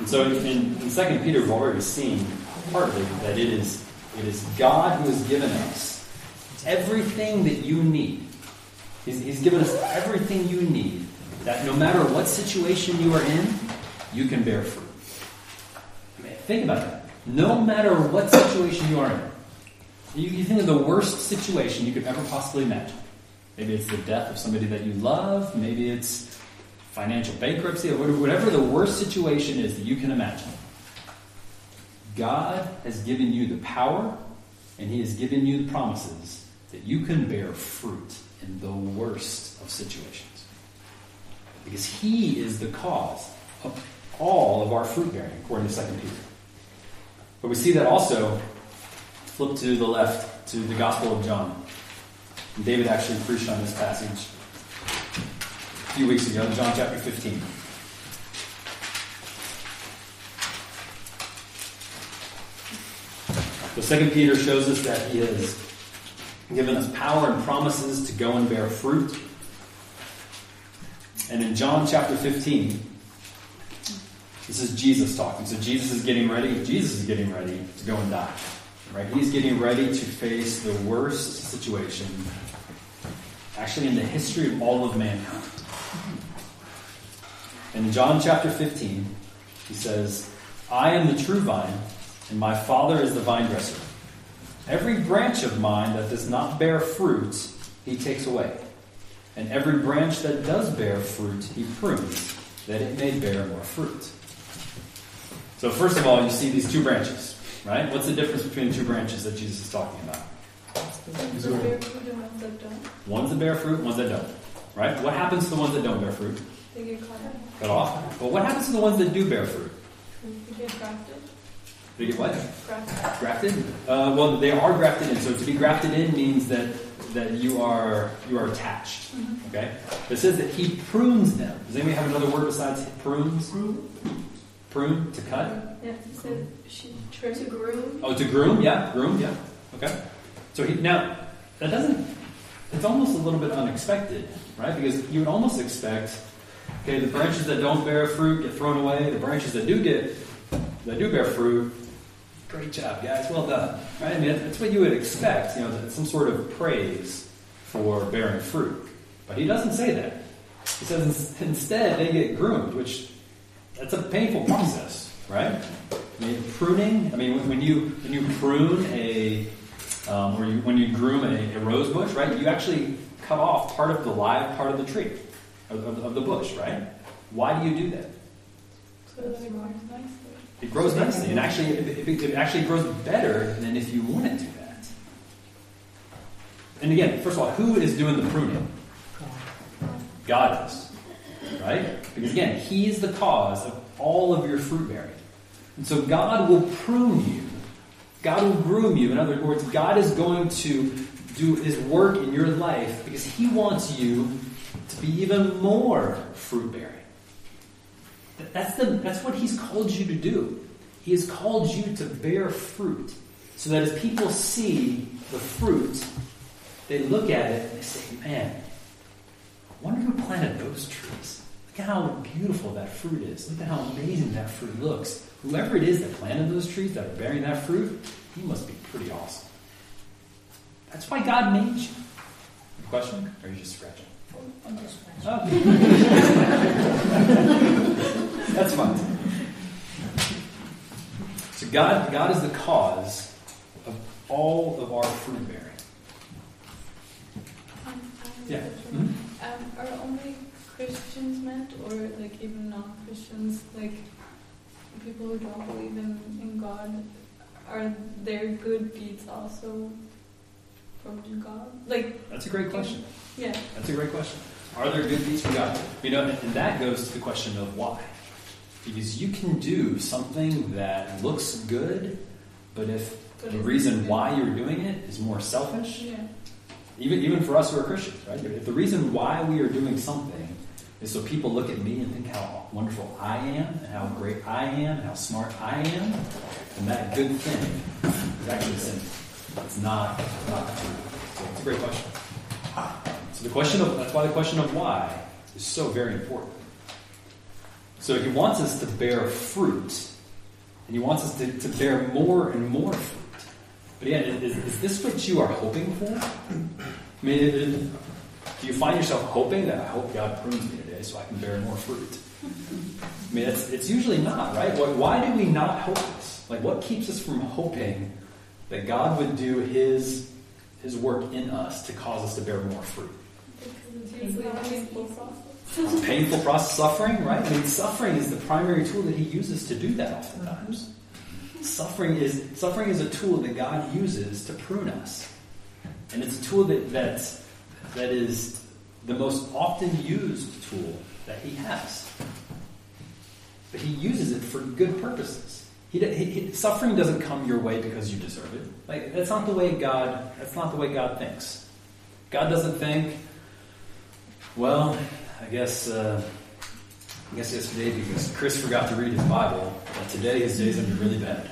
And so in, in, in 2 Peter, we've already seen partly that it is it is God who has given us everything that you need. He's, he's given us everything you need that no matter what situation you are in, you can bear fruit. I mean, think about that. No matter what situation you are in, you, you think of the worst situation you could ever possibly imagine. Maybe it's the death of somebody that you love. Maybe it's financial bankruptcy. or Whatever the worst situation is that you can imagine. God has given you the power and He has given you the promises that you can bear fruit in the worst of situations. Because He is the cause of all of our fruit bearing, according to 2 Peter. But we see that also, flip to the left to the Gospel of John. And David actually preached on this passage a few weeks ago, John chapter 15. So Second Peter shows us that he has given us power and promises to go and bear fruit. And in John chapter 15, this is Jesus talking. So Jesus is getting ready. Jesus is getting ready to go and die. Right? He's getting ready to face the worst situation actually in the history of all of mankind. In John chapter 15, he says, I am the true vine, and my Father is the vine dresser. Every branch of mine that does not bear fruit, he takes away. And every branch that does bear fruit, he prunes, that it may bear more fruit. So, first of all, you see these two branches, right? What's the difference between the two branches that Jesus is talking about? Ones that bear fruit and ones that don't. Ones that bear fruit, ones that don't. Right? What happens to the ones that don't bear fruit? They get cut off. Cut off. But what happens to the ones that do bear fruit? They get grafted. They get what? Grafted. Grafted? Uh, well, they are grafted in. So to be grafted in means that that you are you are attached. Okay. It says that he prunes them. Does anybody have another word besides prunes? Prune to cut. Yeah, he said she trims. To groom. Oh, to groom. Yeah, groom. Yeah. Okay. So he now that doesn't. It's almost a little bit unexpected, right? Because you would almost expect, okay, the branches that don't bear fruit get thrown away. The branches that do get that do bear fruit, great job, guys. Well done. Right? I mean, that's what you would expect. You know, some sort of praise for bearing fruit. But he doesn't say that. He says instead they get groomed, which that's a painful process, right? I mean, pruning. I mean, when- you when you prune a um, or you, when you groom a, a rose bush, right? You actually cut off part of the live part of the tree, of, of, of the bush, right? Why do you do that? So it grows nicely. It grows nicely, and actually, it, it, it actually grows better than if you wouldn't do that. And again, first of all, who is doing the pruning? God is, right? Because again, He is the cause of all of your fruit bearing, and so God will prune you. God will groom you. In other words, God is going to do His work in your life because He wants you to be even more fruit bearing. That's, the, that's what he's called you to do. He has called you to bear fruit. So that as people see the fruit, they look at it and they say, man, wonder who planted those trees. Look at how beautiful that fruit is. Look at how amazing that fruit looks. Whoever it is that planted those trees that are bearing that fruit, he must be pretty awesome. That's why God made you. Question? Or are you just scratching? I'm just Okay. That's fine. So God, God is the cause of all of our fruit bearing. Um, I have a Yeah. question. Um, are only Christians meant, or like even non-Christians, like people who don't believe in, in God, are their good deeds also from God? Like, That's a great question. yeah, That's a great question. Are there good deeds from God? You know, and that goes to the question of why. Because you can do something that looks good, but if But the reason why you're doing it is more selfish, yeah, even even for us who are Christians, right? If the reason why we are doing something is so people look at me and think how wonderful I am, and how great I am, and how smart I am, and that good thing is actually sin. It's not, not true. So it's a great question. So the question of that's why the question of why is so very important. So he wants us to bear fruit, and he wants us to, to bear more and more fruit. But again, is, is this what you are hoping for? I mean, it- it- do you find yourself hoping that I hope God prunes me today so I can bear more fruit? I mean, it's, it's usually not, right? Why, why do we not hope this? Like, what keeps us from hoping that God would do His His work in us to cause us to bear more fruit? painful process. Painful process, suffering, right? I mean, suffering is the primary tool that He uses to do that oftentimes. Suffering is suffering is a tool that God uses to prune us, and it's a tool that that that is the most often used tool that He has. But He uses it for good purposes. He, he, he- suffering doesn't come your way because you deserve it. Like that's not the way God. That's not the way God thinks. God doesn't think. Well, I guess. Uh, I guess yesterday because Chris forgot to read his Bible. Today his day's gonna be really bad.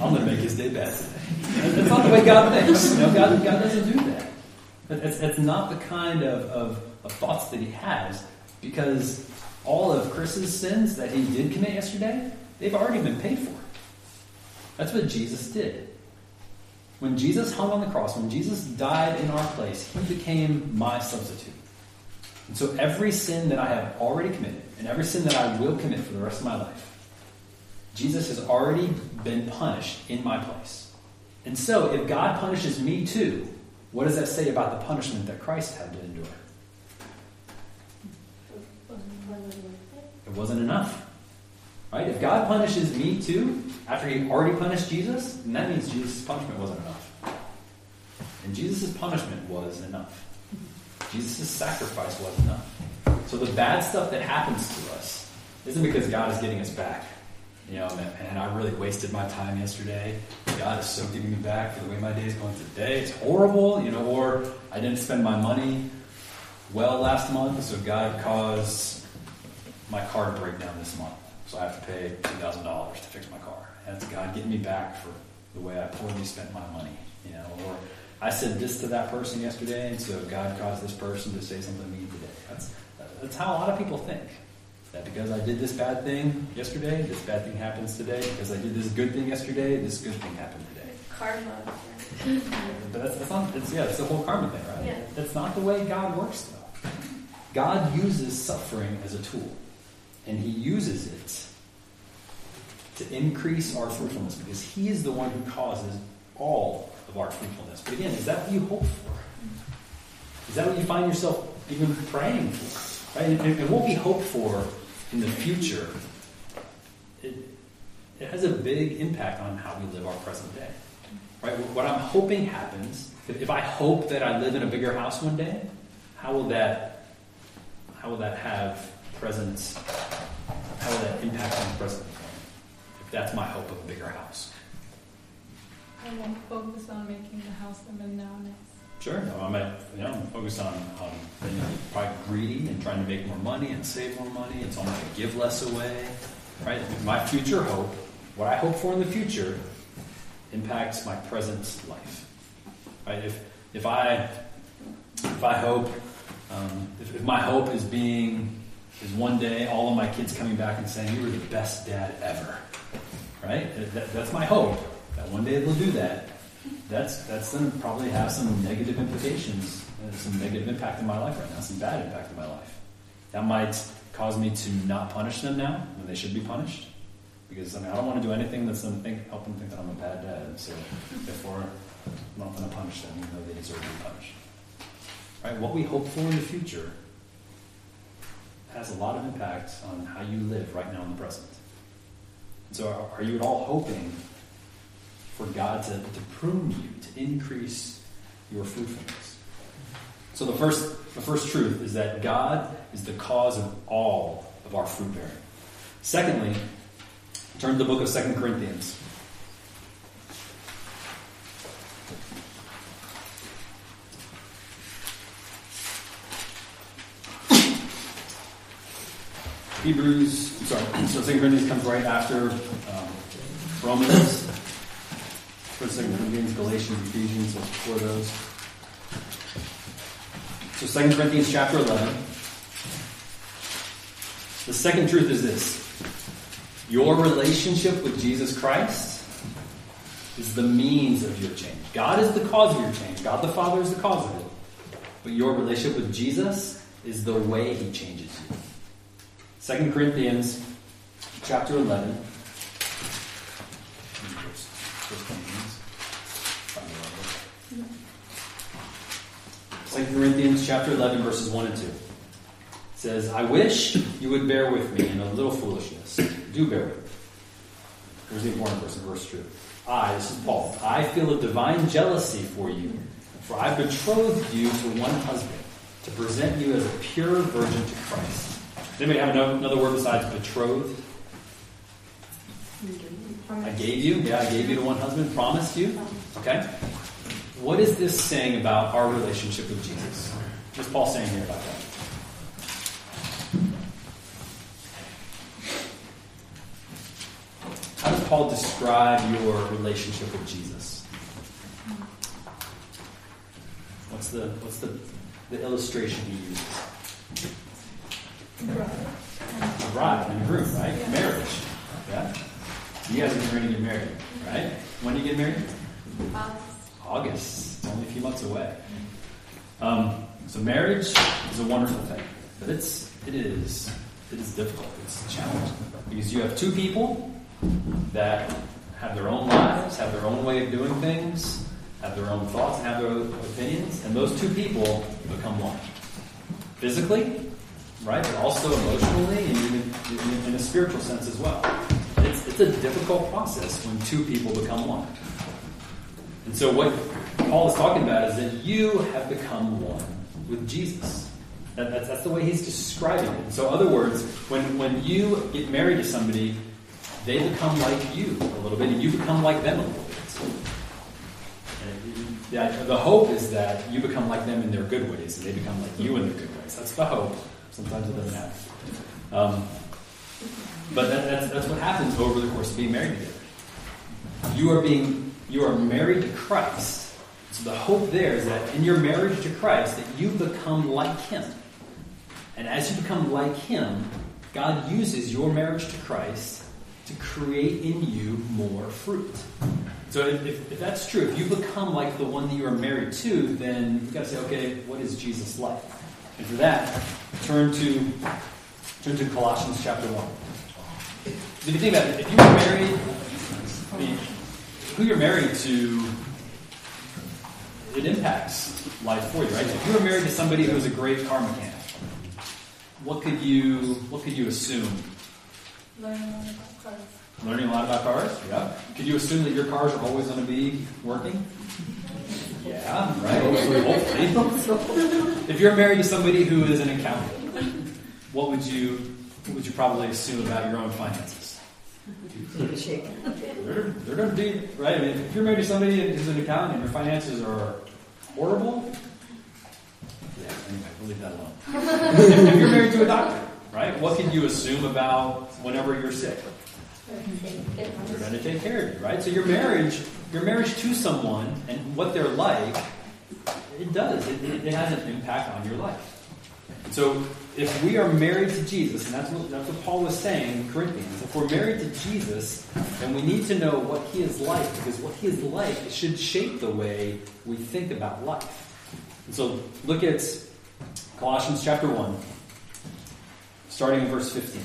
I'm gonna make his day bad. That's not the way God thinks. You know, God, God doesn't do that. That- That's, that's not the kind of, of, of thoughts that he has because all of Chris's sins that he did commit yesterday, they've already been paid for. That's what Jesus did. When Jesus hung on the cross, when Jesus died in our place, he became my substitute. And so every sin that I have already committed, and every sin that I will commit for the rest of my life, Jesus has already been punished in my place. And so if God punishes me too, what does that say about the punishment that Christ had to endure? It wasn't enough. Right? If God punishes me too, after he already punished Jesus, then that means Jesus' punishment wasn't enough. And Jesus' punishment was enough. Jesus' sacrifice was enough. So the bad stuff that happens to us isn't because God is getting us back. You know, and, I really wasted my time yesterday. God is so giving me back for the way my day is going today. It's horrible, you know, or I didn't spend my money well last month, so God caused my car to break down this month. So I have to pay $2,000 to fix my car. That's God getting me back for the way I poorly spent my money, you know, or I said this to that person yesterday, and so God caused this person to say something to me today. That's, that's how a lot of people think. That because I did this bad thing yesterday, this bad thing happens today. Because I did this good thing yesterday, this good thing happened today. Karma. But that's, that's not, it's, yeah, it's the whole karma thing, right? Yeah. That's not the way God works, though. God uses suffering as a tool, and He uses it to increase our fruitfulness because He is the one who causes all of our fruitfulness. But again, is that what you hope for? Is that what you find yourself even praying for? Right? And, and what we hope for in the future, it, it has a big impact on how we live our present day. Right? What I'm hoping happens, if, I hope that I live in a bigger house one day, how will that how will that have presence? How will that impact on the present? If that's my hope of a bigger house. I won't focus on making the house I'm in now nice. Sure. I'm, at, you know, I'm focused on, on being probably greedy and trying to make more money and save more money. It's almost like give less away. Right? My future hope, what I hope for in the future, impacts my present life. Right? If if I if I hope um, if, if my hope is being is one day all of my kids coming back and saying you were the best dad ever, right? That, that's my hope that one day they'll do that. That's that's going to probably have some negative implications, uh, some negative impact in my life right now, some bad impact in my life. That might cause me to not punish them now when they should be punished. Because I mean, I don't want to do anything that's going to think, help them think that I'm a bad dad. So therefore, I'm not going to punish them, even though they deserve to be punished. Right? What we hope for in the future has a lot of impact on how you live right now in the present. So, are, are you at all hoping for God to, to prune you, to increase your fruitfulness? So the first, the first truth is that God is the cause of all of our fruit bearing. Secondly, turn to the book of Second Corinthians. Hebrews, sorry, so Second Corinthians comes right after um, Romans. First, Second Corinthians, Galatians, Ephesians, those before those. So Second Corinthians chapter 11. The second truth is this. Your relationship with Jesus Christ is the means of your change. God is the cause of your change. God the Father is the cause of it. But your relationship with Jesus is the way he changes you. 2 Corinthians chapter 11. Second Corinthians chapter 11, verses 1 and 2. It says, I wish you would bear with me in a little foolishness. Do bear with me. Here's the important verse in verse 2. I, this is Paul, I feel a divine jealousy for you, for I betrothed you to one husband, to present you as a pure virgin to Christ. Does anybody have another word besides betrothed? I gave you, yeah, I gave you to one husband, promised you. Okay? What is this saying about our relationship with Jesus? What's Paul saying here about that? How does Paul describe your relationship with Jesus? What's the what's the, the illustration he uses? A bride and a groom, right? Yeah. Marriage. Yeah? You guys are ready to get married, right? When do you get married? August. August. It's only a few months away. Um, so marriage is a wonderful thing, but it's it is it is difficult. It's challenging because you have two people that have their own lives, have their own way of doing things, have their own thoughts, and have their own opinions, and those two people become one. Physically, right, but also emotionally and even in, a spiritual sense as well. It's, it's a difficult process when two people become one. And so, what Paul is talking about is that you have become one with Jesus. That, that's, that's the way he's describing it. So, in other words, when, when you get married to somebody, they become like you a little bit, and you become like them a little bit. And the, the hope is that you become like them in their good ways, and they become like you in their good ways. That's the hope. Sometimes it doesn't happen. Um, but that, that's, that's what happens over the course of being married together. You are being you are married to Christ. So the hope there is that in your marriage to Christ, that you become like Him. And as you become like Him, God uses your marriage to Christ to create in you more fruit. So if, if, that's true, if you become like the one that you are married to, then you've got to say, okay, what is Jesus like? And for that, turn to turn to Colossians chapter one. If you think about it, if you were married, I mean, who you're married to, it impacts life for you, right? If you were married to somebody who was a great car mechanic, what could you what could you assume? Learning a lot about cars. Learning a lot about cars, yeah. Could you assume that your cars are always going to be working? Yeah, right. Hopefully. If you're married to somebody who is an accountant, what would you what would you probably assume about your own finances? They're, they're going to be right. I mean, if you're married to somebody who's an accountant and your finances are horrible, yeah. Anyway, we'll leave that alone. if, if you're married to a doctor, right? What can you assume about whenever you're sick? They're going to take care of you, right? So your marriage, your marriage to someone and what they're like, it does. It, it, it has an impact on your life. So if we are married to Jesus, and that's what, that's what Paul was saying in Corinthians, if we're married to Jesus, then we need to know what he is like, because what he is like should shape the way we think about life. And so look at Colossians chapter 1, starting in verse 15.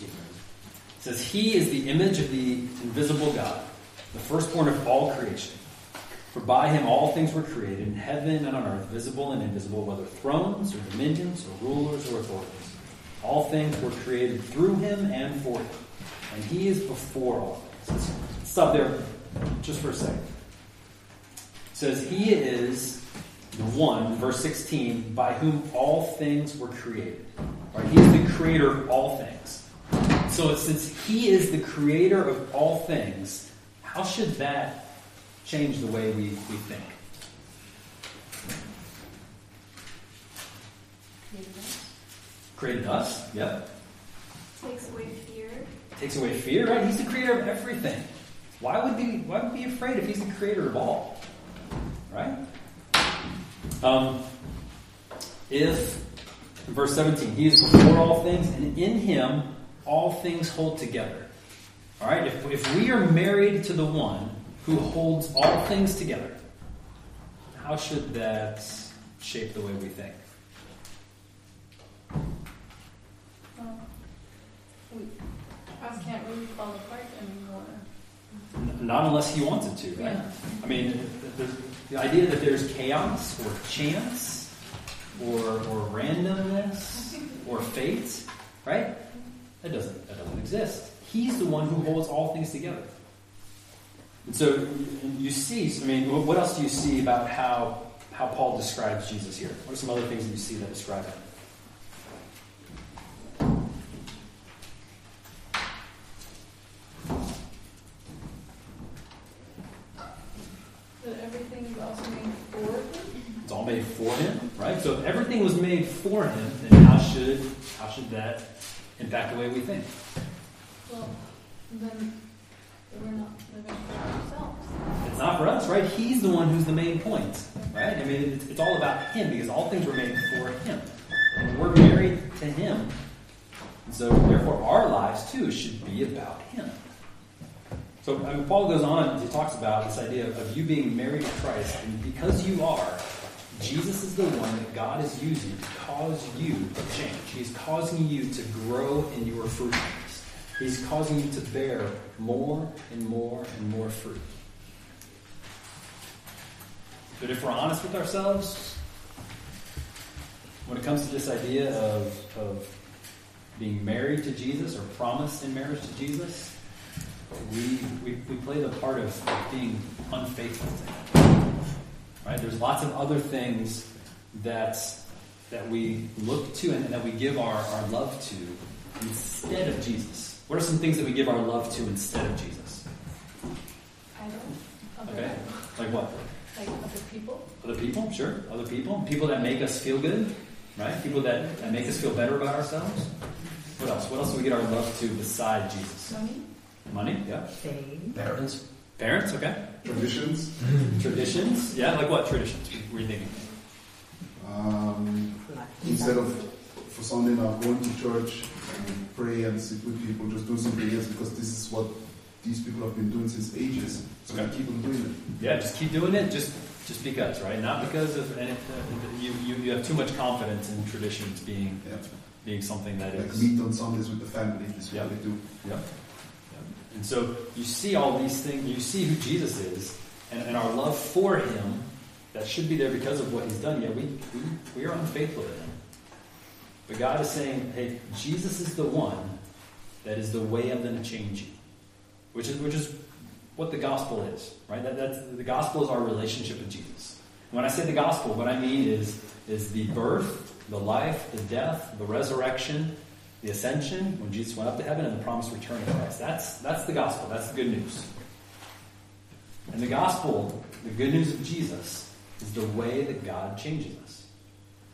It says, He is the image of the invisible God, the firstborn of all creation. For by him all things were created, in heaven and on earth, visible and invisible, whether thrones or dominions or rulers or authorities. All things were created through him and for him. And he is before all things. Let's stop there just for a second. It says, He is the one, verse 16, by whom all things were created. Right? He is the creator of all things. So since he is the creator of all things, how should that change the way we, we think? Created us, yep. Takes away fear. Takes away fear, right? He's the creator of everything. Why would be why would be afraid if he's the creator of all? Right? Um, if verse 17, he is before all things, and in him all things hold together. All right? If, if we are married to the one who holds all things together, how should that shape the way we think? Um, we us can't really fall apart anymore. N- Not unless he wants it to, right? Yeah. I mean, the, the, the idea that there's chaos or chance or, or randomness or fate, right? That doesn't, that doesn't exist. He's the one who holds all things together. And so you see, I mean, what else do you see about how, how Paul describes Jesus here? What are some other things that you see that describe him? That everything is also made for him. It's all made for him, right? So if everything was made for him, then how should how should that impact the way we think? Well, then It's not for us, right? He's the one who's the main point, right? I mean, it's, it's all about him because all things were made for him, and we're married to him. And so, therefore, our lives too should be about him. So I mean, Paul goes on, he talks about this idea of, of you being married to Christ, and because you are, Jesus is the one that God is using to cause you to change. He's causing you to grow in your fruitfulness. He's causing you to bear more and more and more fruit. But if we're honest with ourselves, when it comes to this idea of, of being married to Jesus or promised in marriage to Jesus, we, we, we play the part of being unfaithful to Him. Right? There's lots of other things that, that we look to and that we give our, our love to instead of Jesus. What are some things that we give our love to instead of Jesus? I don't. Other, Okay. Like what? Like other people. Other people, sure. Other people. People that make us feel good, right? People that, that make us feel better about ourselves. What else? What else do we get our love to beside Jesus? Money. Money, yeah. Fame. Parents. Parents, okay. Traditions. Traditions, yeah. Like what traditions? What are you thinking? Um, instead of for Sunday now going to church and pray and sit with people, just do something else because this is what these people have been doing since ages. So Okay. keep on doing it. Yeah, just keep doing it. Just just because, right? Not because of uh, you, you you have too much confidence in traditions being Yeah. being something that Like is. meet on Sundays with the family. This is Yeah. what they do. Yeah. Yep. And so you see all these things, you see who Jesus is, and, and our love for him that should be there because of what he's done. Yet we, we, we are unfaithful to him. But God is saying, hey, Jesus is the one that is the way I'm going to change you. Which is, which is what the gospel is, right? That, that's, the gospel is our relationship with Jesus. When I say the gospel, what I mean is, is the birth, the life, the death, the resurrection, the ascension, when Jesus went up to heaven, and the promised return of Christ. That's, that's the gospel. That's the good news. And the gospel, the good news of Jesus, is the way that God changes.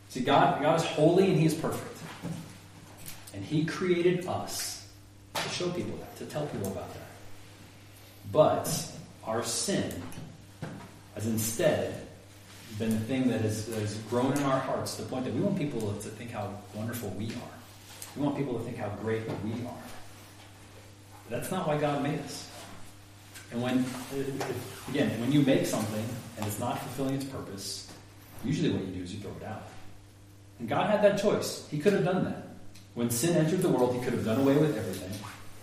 See, God, God is holy and He is perfect. And He created us to show people that, to tell people about that. But our sin has instead been the thing that has, that has grown in our hearts to the point that we want people to think how wonderful we are. We want people to think how great we are. But that's not why God made us. And when, again, when you make something and it's not fulfilling its purpose, usually what you do is you throw it out. And God had that choice. He could have done that. When sin entered the world, He could have done away with everything.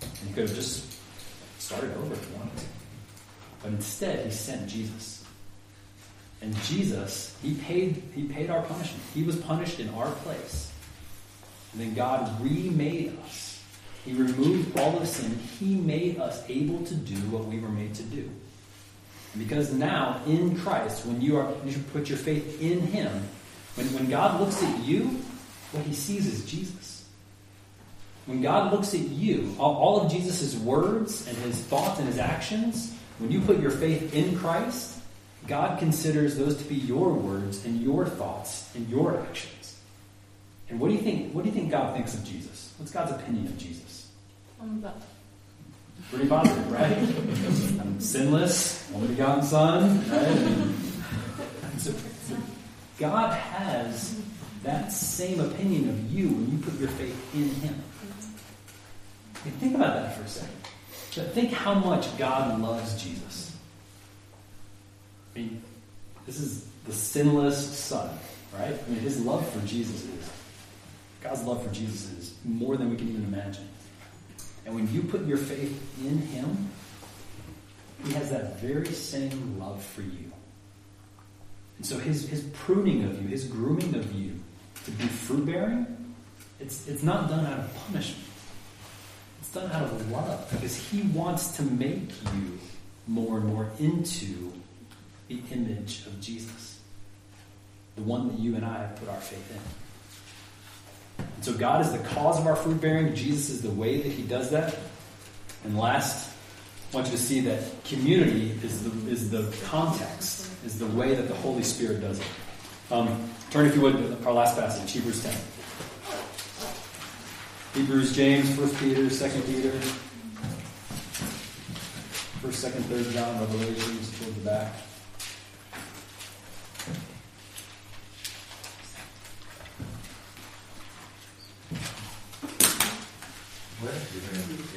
And He could have just started over if He wanted to. But instead, He sent Jesus. And Jesus, He paid, he paid our punishment. He was punished in our place. And then God remade us. He removed all of sin. He made us able to do what we were made to do. And because now, in Christ, when you are you put your faith in Him, when, when God looks at you, what He sees is Jesus. When God looks at you, all, all of Jesus' words and His thoughts and His actions, when you put your faith in Christ, God considers those to be your words and your thoughts and your actions. And what do you think? What do you think God thinks of Jesus? What's God's opinion of Jesus? Um, but Pretty positive, right? I'm sinless, only begotten Son, right? And God has that same opinion of you when you put your faith in Him. Okay, think about that for a second. Think how much God loves Jesus. I mean, this is the sinless Son, right? I mean, His love for Jesus is God's love for Jesus is more than we can even imagine. And when you put your faith in Him, He has that very same love for you. And so His, his pruning of you, His grooming of you to be fruit bearing, it's, it's not done out of punishment. It's done out of love because He wants to make you more and more into the image of Jesus, the one that you and I have put our faith in. And so God is the cause of our fruit bearing. Jesus is the way that He does that. And last, I want you to see that community is the, is the context, is the way that the Holy Spirit does it. Um, turn, if you would, to our last passage, Hebrews 10. Hebrews, James, 1 Peter, 2 Peter, 1st, 2nd, 3rd John, Revelations, toward the back.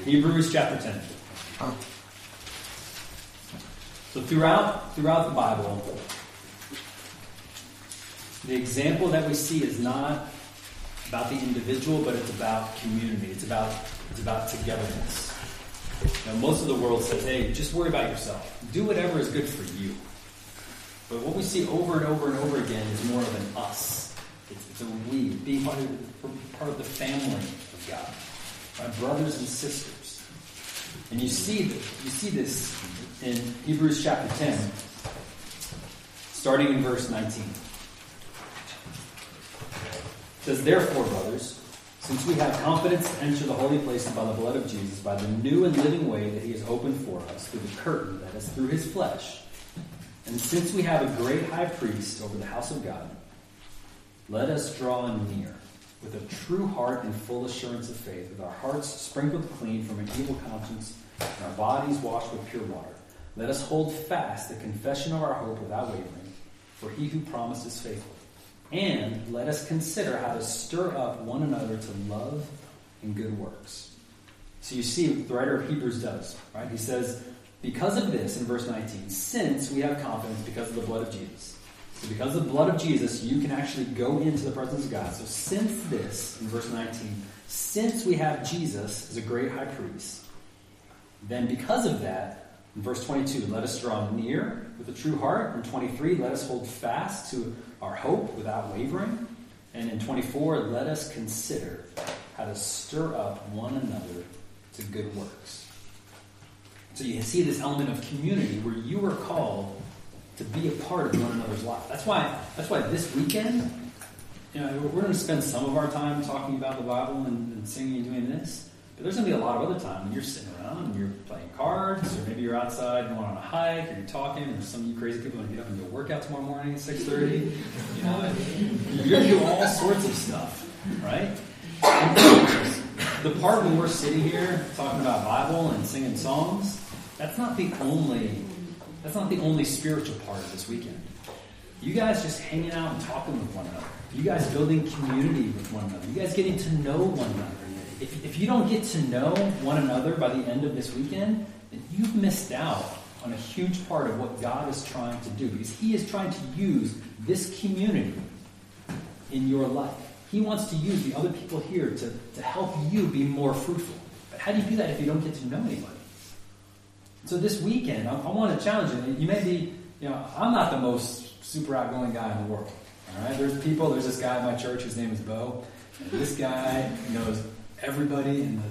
Hebrews chapter 10. So throughout throughout the Bible, the example that we see is not about the individual, but it's about community. It's about it's about togetherness. Now, most of the world says, "Hey, just worry about yourself. Do whatever is good for you." But what we see over and over and over again is more of an us. It's, it's a we, being part of, part of the family of God, my brothers and sisters. And you see you see this in Hebrews chapter ten, starting in verse nineteen. It says, Therefore, brothers, since we have confidence to enter the holy place by the blood of Jesus, by the new and living way that he has opened for us through the curtain that is through his flesh, and since we have a great high priest over the house of God, let us draw near with a true heart and full assurance of faith, with our hearts sprinkled clean from an evil conscience and our bodies washed with pure water. Let us hold fast the confession of our hope without wavering, for he who promised is faithful. And let us consider how to stir up one another to love and good works. So you see what the writer of Hebrews does, right? He says, because of this, in verse 19, since we have confidence because of the blood of Jesus. So because of the blood of Jesus, you can actually go into the presence of God. So since this, in verse 19, since we have Jesus as a great high priest, then because of that, in verse 22, let us draw near with a true heart. In 23, let us hold fast to our hope without wavering. And in 24, let us consider how to stir up one another to good works. So you see this element of community where you are called to be a part of one another's life. That's why that's why this weekend, you know, we're going to spend some of our time talking about the Bible and, and singing and doing this. But there's going to be a lot of other time when you're sitting around and you're playing cards, or maybe you're outside going on a hike, or you're talking, and some of you crazy people are going to get up and do a workout tomorrow morning at 6.30. You know, you're going to do all sorts of stuff, right? the part when we're sitting here talking about Bible and singing songs, that's not the only that's not the only spiritual part of this weekend. You guys just hanging out and talking with one another. You guys building community with one another. You guys getting to know one another. If, if you don't get to know one another by the end of this weekend, then you've missed out on a huge part of what God is trying to do because He is trying to use this community in your life. He wants to use the other people here to, to help you be more fruitful. But how do you do that if you don't get to know anybody? So this weekend, I, I want to challenge you. You may be, you know, I'm not the most super outgoing guy in the world. All right, there's people. There's this guy at my church. His name is Bo. And this guy knows everybody in the.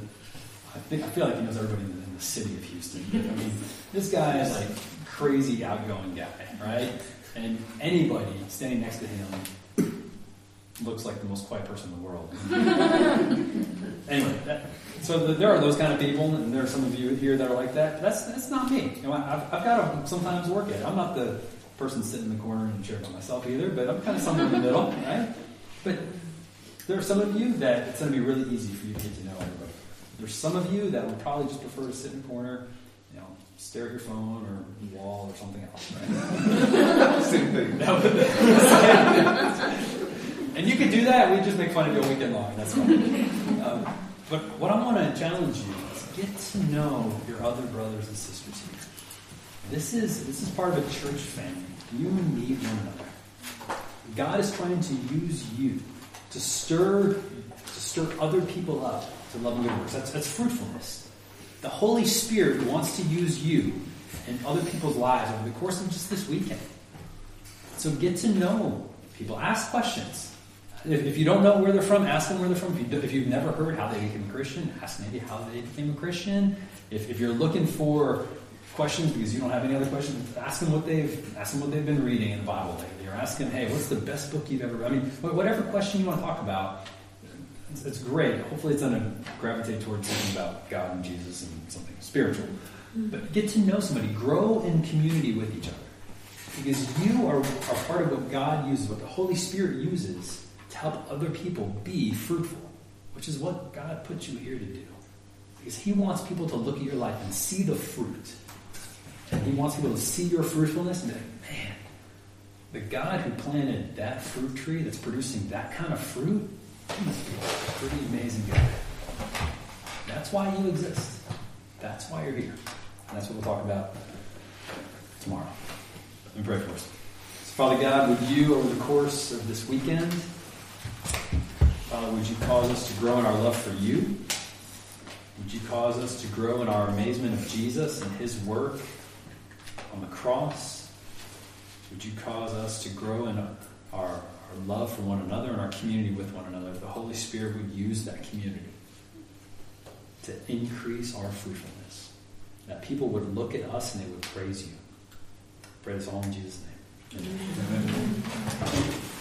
I think I feel like he knows everybody in the, in the city of Houston. I mean, this guy is like crazy outgoing guy, right? And anybody standing next to him looks like the most quiet person in the world. anyway, that, so the, there are those kind of people, and there are some of you here that are like that. That's that's not me. You know, I've, I've got to sometimes work it. I'm not the person sitting in the corner the chair by myself either, but I'm kind of somewhere in the middle, right? But there are some of you that it's going to be really easy for you to get to know everybody. There's some of you that would probably just prefer to sit in the corner, you know, stare at your phone or the wall or something else, right? Same thing. and you could do that. We just make fun of you all weekend long. That's fine. Um, but what I want to challenge you is get to know your other brothers and sisters here. This is this is part of a church family. You need one another. God is trying to use you to stir to stir other people up to love and good works. That's, that's fruitfulness. The Holy Spirit wants to use you in other people's lives over the course of just this weekend. So get to know people. Ask questions. If, if you don't know where they're from, ask them where they're from. If, you, if you've never heard how they became a Christian, ask maybe how they became a Christian. If, if you're looking for questions because you don't have any other questions, ask them what they've ask them what they've been reading in the Bible lately, or ask them, hey, what's the best book you've ever read? I mean, whatever question you want to talk about, it's, it's great. Hopefully, it's going to gravitate towards something about God and Jesus and something spiritual. Mm-hmm. But get to know somebody, grow in community with each other, because you are, are part of what God uses, what the Holy Spirit uses to help other people be fruitful, which is what God put you here to do. Because He wants people to look at your life and see the fruit. And He wants people to see your fruitfulness and be like, man, the God who planted that fruit tree that's producing that kind of fruit, he must be a pretty amazing guy. That's why you exist. That's why you're here. And that's what we'll talk about tomorrow. And pray for us. So Father God, would you, over the course of this weekend, Father, would you cause us to grow in our love for you? Would you cause us to grow in our amazement of Jesus and his work on the cross? Would you cause us to grow in our, our love for one another and our community with one another? The Holy Spirit would use that community to increase our fruitfulness. That people would look at us and they would praise you. Pray this all in Jesus' name. Amen.